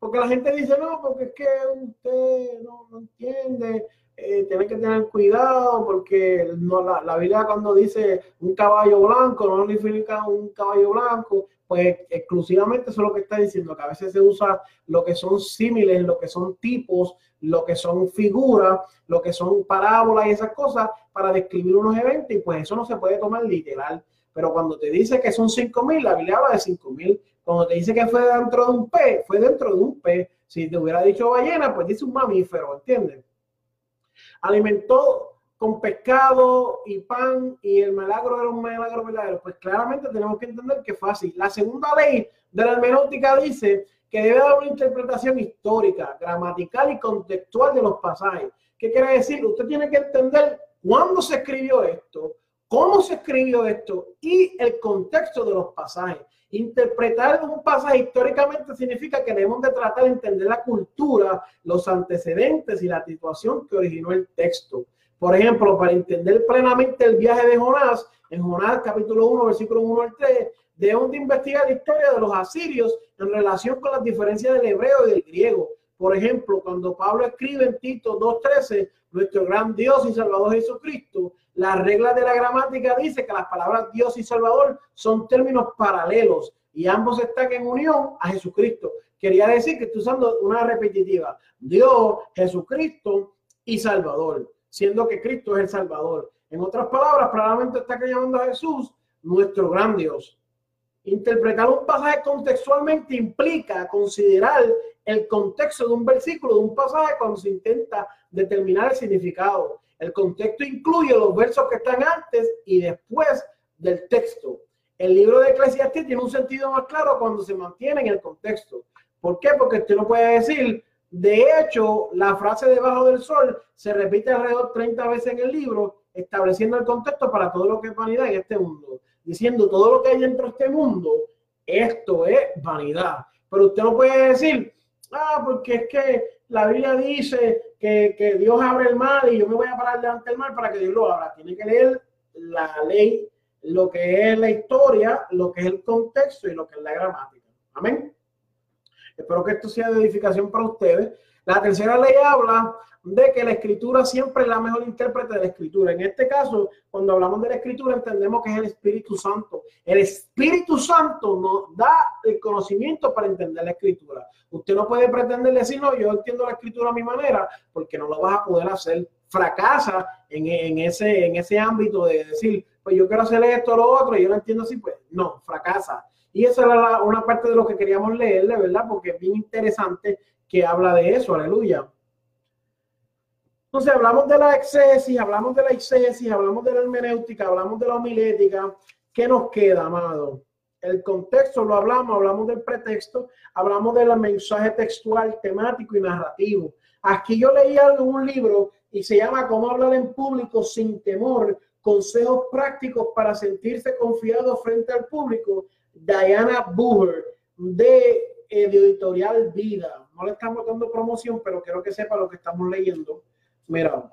Porque la gente dice, no, porque es que usted no, entiende, eh, tiene que tener cuidado, porque no, la, la Biblia cuando dice un caballo blanco, no significa un caballo blanco, pues exclusivamente eso es lo que está diciendo, que a veces se usa lo que son símiles, lo que son tipos, lo que son figuras, lo que son parábolas y esas cosas para describir unos eventos y pues eso no se puede tomar literal. Pero cuando te dice que son 5.000, la Biblia habla de 5.000. Cuando te dice que fue dentro de un pez, fue dentro de un pez. Si te hubiera dicho ballena, pues dice un mamífero, ¿entiendes? Alimentó con pescado y pan y el milagro era un milagro verdadero, pues claramente tenemos que entender que es fácil. La segunda ley de la hermenéutica dice que debe haber una interpretación histórica, gramatical y contextual de los pasajes. ¿Qué quiere decir? Usted tiene que entender cuándo se escribió esto, cómo se escribió esto y el contexto de los pasajes. Interpretar un pasaje históricamente significa que debemos de tratar de entender la cultura, los antecedentes y la situación que originó el texto. Por ejemplo, para entender plenamente el viaje de Jonás, en Jonás capítulo 1, versículo 1 al 3, debemos de investigar la historia de los asirios en relación con las diferencias del hebreo y del griego. Por ejemplo, cuando Pablo escribe en Tito 2.13, nuestro gran Dios y Salvador Jesucristo, la regla de la gramática dice que las palabras Dios y Salvador son términos paralelos y ambos están en unión a Jesucristo. Quería decir que estoy usando una repetitiva. Dios, Jesucristo y Salvador siendo que Cristo es el Salvador. En otras palabras, claramente está llamando a Jesús nuestro gran Dios. Interpretar un pasaje contextualmente implica considerar el contexto de un versículo, de un pasaje, cuando se intenta determinar el significado. El contexto incluye los versos que están antes y después del texto. El libro de Eclesiastes tiene un sentido más claro cuando se mantiene en el contexto. ¿Por qué? Porque usted no puede decir, de hecho, la frase debajo del sol se repite alrededor 30 veces en el libro, estableciendo el contexto para todo lo que es vanidad en este mundo, diciendo todo lo que hay dentro de este mundo, esto es vanidad. Pero usted no puede decir, ah, porque es que la Biblia dice que, que Dios abre el mar y yo me voy a parar delante del mar para que Dios lo abra. Tiene que leer la ley lo que es la historia, lo que es el contexto y lo que es la gramática. Amén. Espero que esto sea de edificación para ustedes. La tercera ley habla de que la escritura siempre es la mejor intérprete de la escritura. En este caso, cuando hablamos de la escritura, entendemos que es el Espíritu Santo. El Espíritu Santo nos da el conocimiento para entender la escritura. Usted no puede pretender decir, no, yo entiendo la escritura a mi manera, porque no lo vas a poder hacer. Fracasa en, ese, en ese ámbito de decir, pues yo quiero hacer esto o lo otro, y yo lo entiendo así, pues no, fracasa. Y esa era una parte de lo que queríamos leer, de verdad, porque es bien interesante que habla de eso, aleluya. Entonces hablamos de la excesis, hablamos de la excesis, hablamos de la hermenéutica, hablamos de la homilética. ¿Qué nos queda, amado? El contexto lo hablamos, hablamos del pretexto, hablamos del mensaje textual, temático y narrativo. Aquí yo leí algo un libro y se llama Cómo hablar en público sin temor, consejos prácticos para sentirse confiado frente al público. Diana Buher de Editorial Vida. No le estamos dando promoción, pero quiero que sepa lo que estamos leyendo. Mira,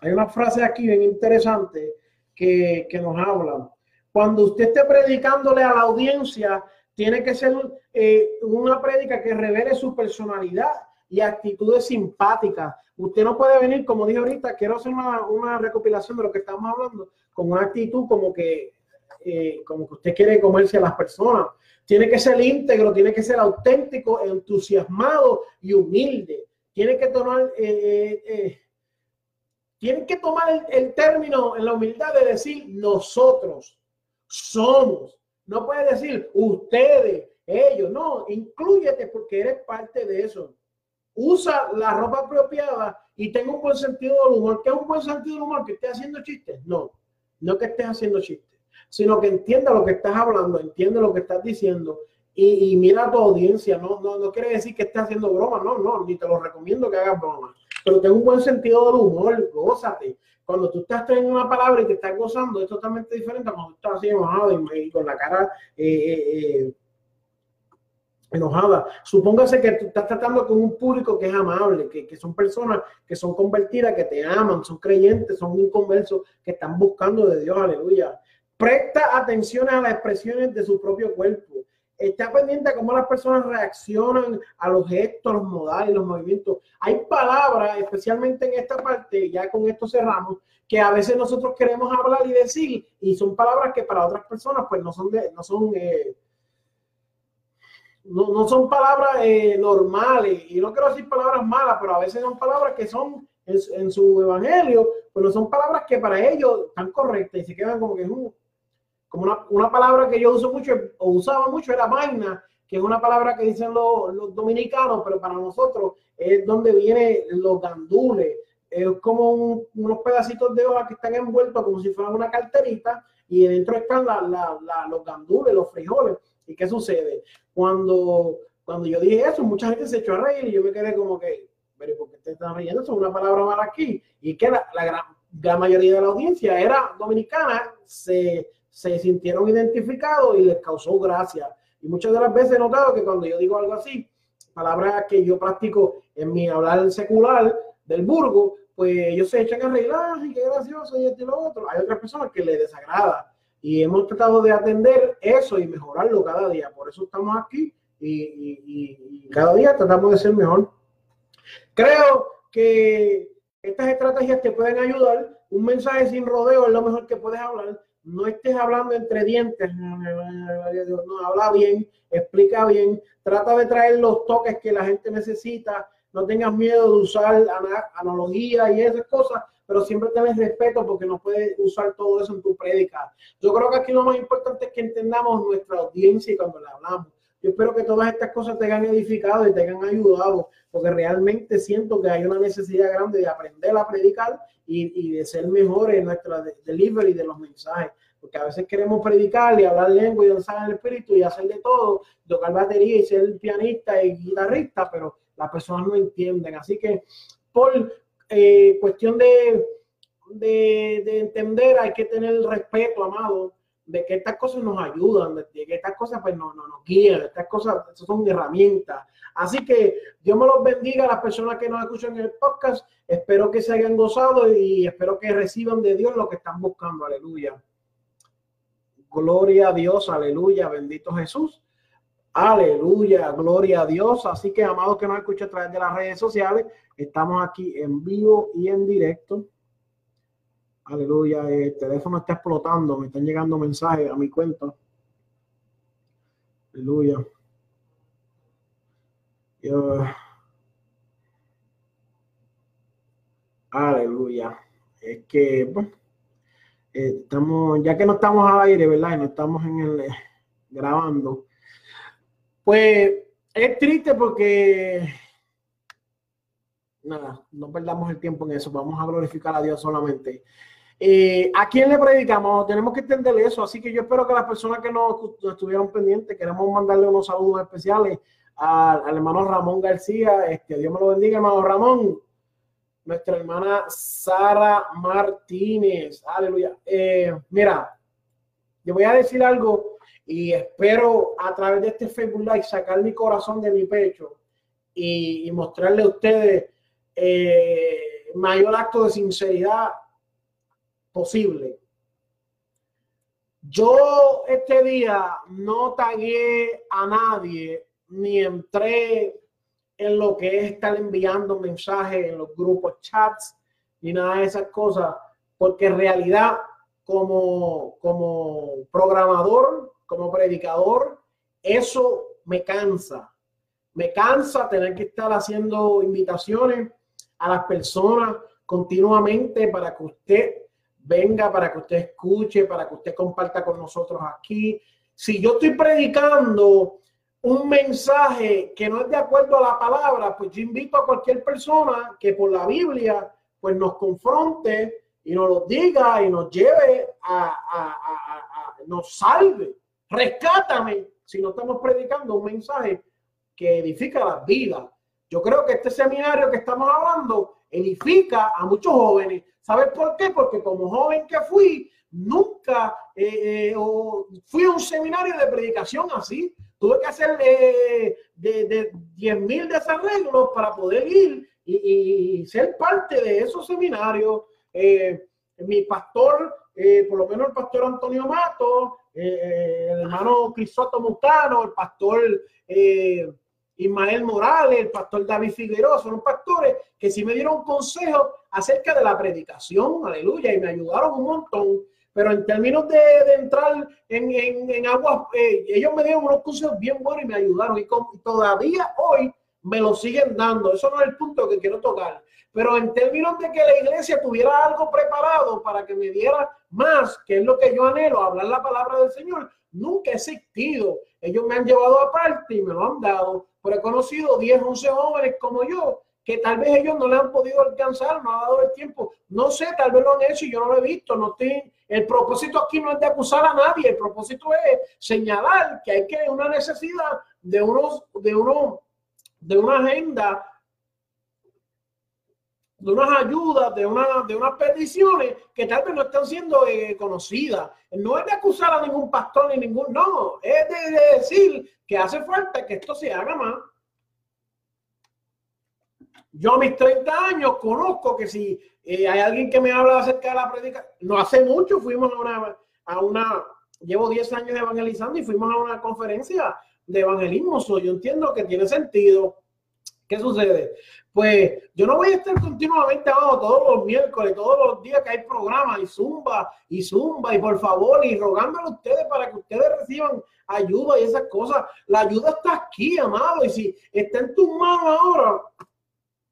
hay una frase aquí bien interesante que, nos habla. Cuando usted esté predicándole a la audiencia, tiene que ser eh, una prédica que revele su personalidad y actitudes simpáticas. Usted no puede venir, como dije ahorita, quiero hacer una, recopilación de lo que estamos hablando, con una actitud como que, eh, como que usted quiere comerse a las personas. Tiene que ser íntegro, tiene que ser auténtico, entusiasmado y humilde. Tiene que tomar eh, tienen que tomar el, término en la humildad de decir nosotros somos. No puede decir ustedes, ellos, no, incluyete porque eres parte de eso. Usa la ropa apropiada y tenga un buen sentido del humor. ¿Qué es un buen sentido del humor? ¿Que estés haciendo chistes? No, no que estés haciendo chistes, sino que entienda lo que estás hablando, entiende lo que estás diciendo y, mira a tu audiencia. No, no, no quiere decir que estés haciendo broma, no, no, ni te lo recomiendo que hagas broma pero tengo un buen sentido del humor, gózate. Cuando tú estás teniendo una palabra y te estás gozando, es totalmente diferente a cuando estás así enojado y, con la cara eh, eh, eh, enojada. Supóngase que tú estás tratando con un público que es amable, que, que, son personas que son convertidas, que te aman, son creyentes, son inconversos, que están buscando de Dios, aleluya. Presta atención a las expresiones de su propio cuerpo está pendiente de cómo las personas reaccionan a los gestos, los modales, los movimientos. Hay palabras, especialmente en esta parte, ya con esto cerramos, que a veces nosotros queremos hablar y decir, y son palabras que para otras personas pues no son, de, no son, eh, no, no, son palabras eh, normales. Y no quiero decir palabras malas, pero a veces son palabras que son en, su evangelio, pues no son palabras que para ellos están correctas y se quedan como que... un como una, palabra que yo uso mucho o usaba mucho era vaina, que es una palabra que dicen los, dominicanos, pero para nosotros es donde vienen los gandules. Es como unos pedacitos de hoja que están envueltos como si fueran una carterita y dentro están los gandules, los frijoles. ¿Y qué sucede? Cuando, cuando yo dije eso, mucha gente se echó a reír y yo me quedé como que, pero ¿por qué te estás riendo? Eso es una palabra mala aquí. Y que la, la gran, gran mayoría de la audiencia era dominicana, se, se sintieron identificados y les causó gracia. Y muchas de las veces he notado que cuando yo digo algo así, palabras que yo practico en mi hablar secular del burgo, pues ellos se echan a reír, ay, qué gracioso, y esto y lo otro. Hay otras personas que les desagrada. Y hemos tratado de atender eso y mejorarlo cada día. Por eso estamos aquí y, y cada día tratamos de ser mejor. Creo que estas estrategias te pueden ayudar. Un mensaje sin rodeo es lo mejor que puedes hablar no estés hablando entre dientes, no, habla bien, explica bien, trata de traer los toques que la gente necesita, no tengas miedo de usar analogía y esas cosas, pero siempre tenés respeto porque no puedes usar todo eso en tu prédica. Yo creo que aquí lo más importante es que entendamos nuestra audiencia y cuando le hablamos. Yo espero que todas estas cosas te hayan edificado y te hayan ayudado, porque realmente siento que hay una necesidad grande de aprender a predicar y, de ser mejores en nuestra delivery de los mensajes. Porque a veces queremos predicar y hablar lengua y danzar en el espíritu y hacer de todo, tocar batería y ser pianista y guitarrista, pero las personas no entienden. Así que por eh, cuestión de, de, de entender hay que tener el respeto, amado, de que estas cosas nos ayudan, de que estas cosas pues no, no, nos guían, estas cosas son herramientas. Así que Dios me los bendiga a las personas que nos escuchan en el podcast. Espero que se hayan gozado y espero que reciban de Dios lo que están buscando. Aleluya. Gloria a Dios, aleluya, bendito Jesús. Aleluya, gloria a Dios. Así que, amados que nos escuchan a través de las redes sociales, estamos aquí en vivo y en directo. Aleluya, el teléfono está explotando, me están llegando mensajes a mi cuenta. Aleluya. Aleluya. Es que, bueno, estamos, ya que no estamos al aire, ¿verdad? Y no estamos en el grabando pues es triste porque, nada, no perdamos el tiempo en eso, vamos a glorificar a Dios solamente. Eh, ¿A quién le predicamos? Tenemos que entender eso, así que yo espero que las personas que nos, estuvieron pendientes, queremos mandarle unos saludos especiales al, hermano Ramón García, este, Dios me lo bendiga, hermano Ramón, nuestra hermana Sara Martínez, aleluya. Eh, mira, yo voy a decir algo y espero a través de este Facebook Live sacar mi corazón de mi pecho y, mostrarle a ustedes eh, mayor acto de sinceridad posible. Yo este día no tagué a nadie ni entré en lo que es estar enviando mensajes en los grupos chats ni nada de esas cosas, porque en realidad como, como programador como predicador, eso me cansa. Me cansa tener que estar haciendo invitaciones a las personas continuamente para que usted venga, para que usted escuche, para que usted comparta con nosotros aquí. Si yo estoy predicando un mensaje que no es de acuerdo a la palabra, pues yo invito a cualquier persona que por la Biblia pues nos confronte y nos lo diga y nos lleve a, a, a, a nos salve rescátame si no estamos predicando un mensaje que edifica la vida. Yo creo que este seminario que estamos hablando edifica a muchos jóvenes. ¿Sabes por qué? Porque como joven que fui, nunca eh, eh, fui a un seminario de predicación así. Tuve que hacer eh, de, de 10 mil desarreglos para poder ir y, ser parte de esos seminarios. mi pastor, por lo menos el pastor Antonio Mato, eh, el hermano Crisóstomo Mutano, el pastor eh, Ismael Morales, el pastor David Figueroa, son pastores que sí me dieron consejos acerca de la predicación, aleluya, y me ayudaron un montón. Pero en términos de, entrar en, en, aguas, eh, ellos me dieron unos consejos bien buenos y me ayudaron. Y, y todavía hoy me lo siguen dando. Eso no es el punto que quiero tocar. Pero en términos de que la iglesia tuviera algo preparado para que me diera más, que es lo que yo anhelo, hablar la palabra del Señor, nunca ha existido. Ellos me han llevado aparte y me lo han dado. Pero he conocido 10, 11 jóvenes como yo, que tal vez ellos no le han podido alcanzar, no ha dado el tiempo. No sé, tal vez lo han hecho y yo no lo he visto. No estoy, el propósito aquí no es de acusar a nadie, el propósito es señalar que hay que una necesidad de unos, de unos, de una agenda de unas ayudas, de, una, de unas peticiones que tal vez no están siendo eh, conocidas. No es de acusar a ningún pastor ni ningún, no, es de, decir que hace falta que esto se haga más. Yo a mis 30 años conozco que si eh, hay alguien que me habla acerca de la predicación, no hace mucho fuimos a una, a una, llevo 10 años evangelizando y fuimos a una conferencia de evangelismo. yo entiendo que tiene sentido. ¿Qué sucede? pues yo no voy a estar continuamente abajo todos los miércoles, todos los días que hay programas y zumba y zumba y por favor y rogándole a ustedes para que ustedes reciban ayuda y esas cosas. La ayuda está aquí, amado, y si está en tus manos ahora,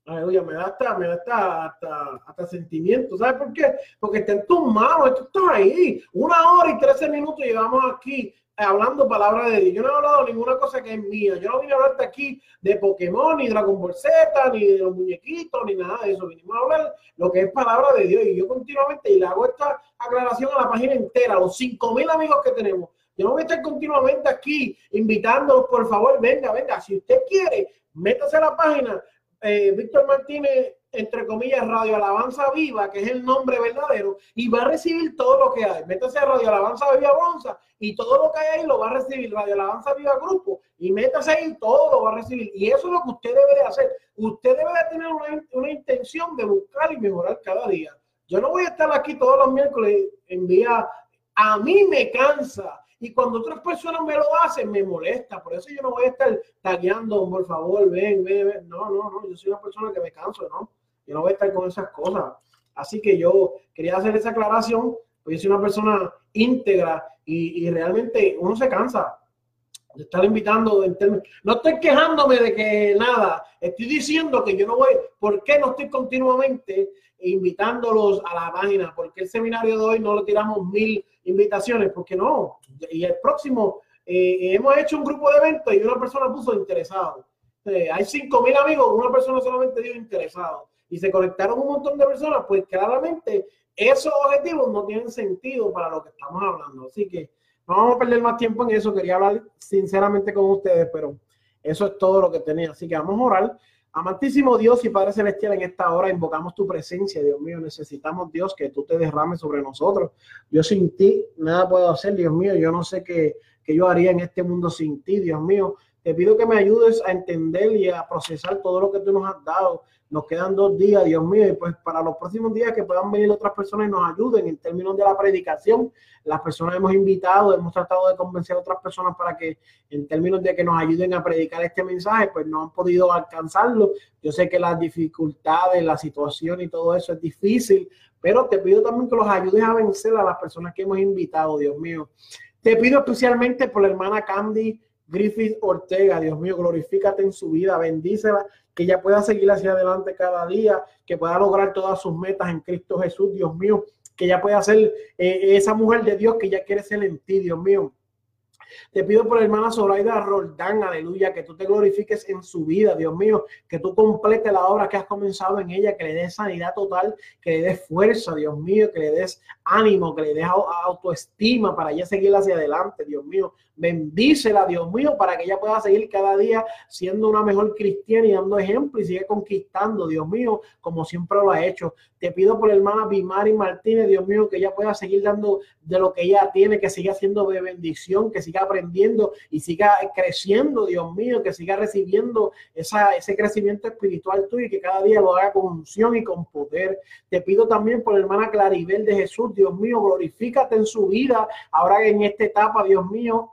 aleluya, me da hasta, me da hasta, hasta, sentimiento. ¿Sabes por qué? Porque está en tus manos, esto está ahí. Una hora y trece minutos llevamos aquí hablando palabra de Dios. Yo no he hablado ninguna cosa que es mía. Yo no vine a hablarte aquí de Pokémon, ni Dragon Ball Z, ni de los muñequitos, ni nada de eso. Vinimos a hablar lo que es palabra de Dios. Y yo continuamente, y le hago esta aclaración a la página entera, a los cinco mil amigos que tenemos. Yo no voy a estar continuamente aquí invitándolos, por favor, venga, venga. Si usted quiere, métase a la página eh, Víctor Martínez entre comillas, Radio Alabanza Viva, que es el nombre verdadero, y va a recibir todo lo que hay. Métase a Radio Alabanza Viva Bonza y todo lo que hay ahí lo va a recibir Radio Alabanza Viva Grupo y métase ahí todo lo va a recibir. Y eso es lo que usted debe de hacer. Usted debe de tener una, una intención de buscar y mejorar cada día. Yo no voy a estar aquí todos los miércoles en día a mí me cansa. Y cuando otras personas me lo hacen, me molesta. Por eso yo no voy a estar tagueando, por favor, ven, ven, ven. No, no, no. Yo soy una persona que me canso, ¿no? Yo no voy a estar con esas cosas. Así que yo quería hacer esa aclaración, porque soy una persona íntegra y, y realmente uno se cansa de estar invitando. No estoy quejándome de que nada, estoy diciendo que yo no voy, ¿por qué no estoy continuamente invitándolos a la página? ¿Por qué el seminario de hoy no le tiramos mil invitaciones? Porque no. Y el próximo, eh, hemos hecho un grupo de eventos y una persona puso interesado. Eh, hay cinco mil amigos, una persona solamente dio interesado. Y se conectaron un montón de personas, pues claramente esos objetivos no tienen sentido para lo que estamos hablando. Así que no vamos a perder más tiempo en eso. Quería hablar sinceramente con ustedes, pero eso es todo lo que tenía. Así que vamos a orar. Amantísimo Dios y Padre Celestial, en esta hora invocamos tu presencia, Dios mío. Necesitamos, Dios, que tú te derrames sobre nosotros. Yo sin ti nada puedo hacer, Dios mío. Yo no sé qué, qué yo haría en este mundo sin ti, Dios mío. Te pido que me ayudes a entender y a procesar todo lo que tú nos has dado. Nos quedan dos días, Dios mío, y pues para los próximos días que puedan venir otras personas y nos ayuden en términos de la predicación. Las personas hemos invitado, hemos tratado de convencer a otras personas para que en términos de que nos ayuden a predicar este mensaje, pues no han podido alcanzarlo. Yo sé que las dificultades, la situación y todo eso es difícil, pero te pido también que los ayudes a vencer a las personas que hemos invitado, Dios mío. Te pido especialmente por la hermana Candy Griffith Ortega, Dios mío, glorifícate en su vida, bendícela, que ella pueda seguir hacia adelante cada día, que pueda lograr todas sus metas en Cristo Jesús, Dios mío, que ella pueda ser eh, esa mujer de Dios que ya quiere ser en ti, Dios mío. Te pido por la hermana Zoraida Roldán, aleluya, que tú te glorifiques en su vida, Dios mío, que tú completes la obra que has comenzado en ella, que le des sanidad total, que le des fuerza, Dios mío, que le des ánimo, que le des autoestima para ella seguir hacia adelante, Dios mío. Bendícela, Dios mío, para que ella pueda seguir cada día siendo una mejor cristiana y dando ejemplo y sigue conquistando, Dios mío, como siempre lo ha hecho. Te pido por hermana Bimari Martínez, Dios mío, que ella pueda seguir dando de lo que ella tiene, que siga siendo de bendición, que siga aprendiendo y siga creciendo, Dios mío, que siga recibiendo esa, ese crecimiento espiritual tuyo y que cada día lo haga con unción y con poder. Te pido también por hermana Claribel de Jesús, Dios mío, glorifícate en su vida ahora en esta etapa, Dios mío.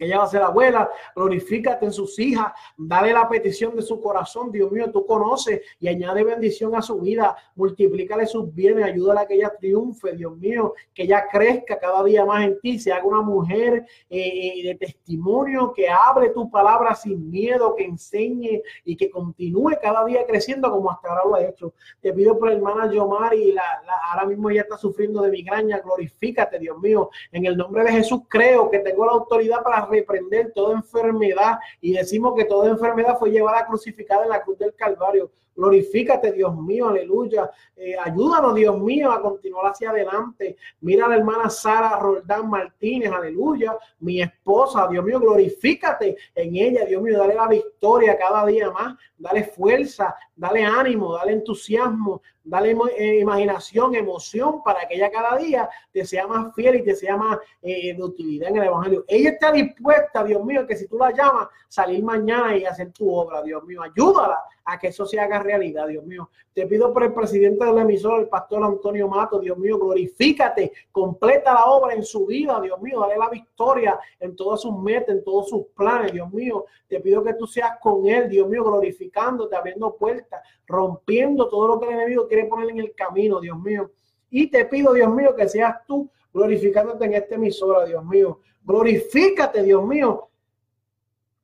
ella va a ser abuela, glorifícate en sus hijas, dale la petición de su corazón, Dios mío, tú conoces y añade bendición a su vida, multiplícale sus bienes, ayúdala a que ella triunfe, Dios mío, que ella crezca cada día más en ti, se haga una mujer eh, eh, de testimonio, que hable tu palabra sin miedo, que enseñe y que continúe cada día creciendo como hasta ahora lo ha hecho. Te pido por hermana Yomari, la, la, ahora mismo ella está sufriendo de migraña, glorifícate, Dios mío, en el nombre de Jesús creo que tengo la autoridad para reprender toda enfermedad y decimos que toda enfermedad fue llevada crucificada en la cruz del Calvario. Glorifícate, Dios mío, aleluya. Eh, ayúdanos, Dios mío, a continuar hacia adelante. Mira a la hermana Sara Roldán Martínez, aleluya. Mi esposa, Dios mío, glorifícate en ella, Dios mío. Dale la victoria cada día más. Dale fuerza, dale ánimo, dale entusiasmo, dale eh, imaginación, emoción para que ella cada día te sea más fiel y te sea más eh, de utilidad en el Evangelio. Ella está dispuesta, Dios mío, que si tú la llamas, salir mañana y hacer tu obra, Dios mío. Ayúdala a que eso se haga realidad, Dios mío. Te pido por el presidente de la emisora, el pastor Antonio Mato, Dios mío, glorifícate, completa la obra en su vida, Dios mío, dale la victoria en todas sus metas, en todos sus planes, Dios mío. Te pido que tú seas con él, Dios mío, glorificándote, abriendo puertas, rompiendo todo lo que el enemigo quiere poner en el camino, Dios mío. Y te pido, Dios mío, que seas tú glorificándote en esta emisora, Dios mío. Glorifícate, Dios mío,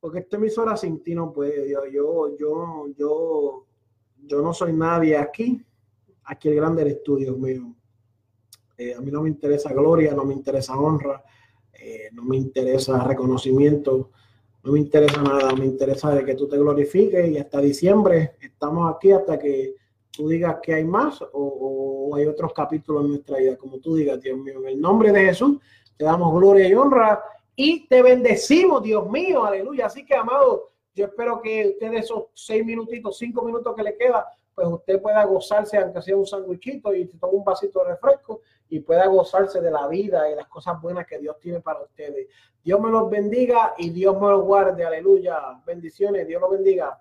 porque esta emisora sin ti no puede. Yo, yo, yo, yo, yo no soy nadie aquí. Aquí el grande eres tú, Dios mío. Eh, a mí no me interesa gloria, no me interesa honra, eh, no me interesa reconocimiento, no me interesa nada. Me interesa de que tú te glorifiques y hasta diciembre estamos aquí hasta que tú digas que hay más o, o hay otros capítulos en nuestra vida, como tú digas, Dios mío. En el nombre de Jesús te damos gloria y honra y te bendecimos, Dios mío, aleluya. Así que, amado, yo espero que usted de esos seis minutitos, cinco minutos que le queda, pues usted pueda gozarse, aunque sea un sándwichito y tome un vasito de refresco y pueda gozarse de la vida y las cosas buenas que Dios tiene para ustedes. Dios me los bendiga y Dios me los guarde, aleluya. Bendiciones, Dios los bendiga.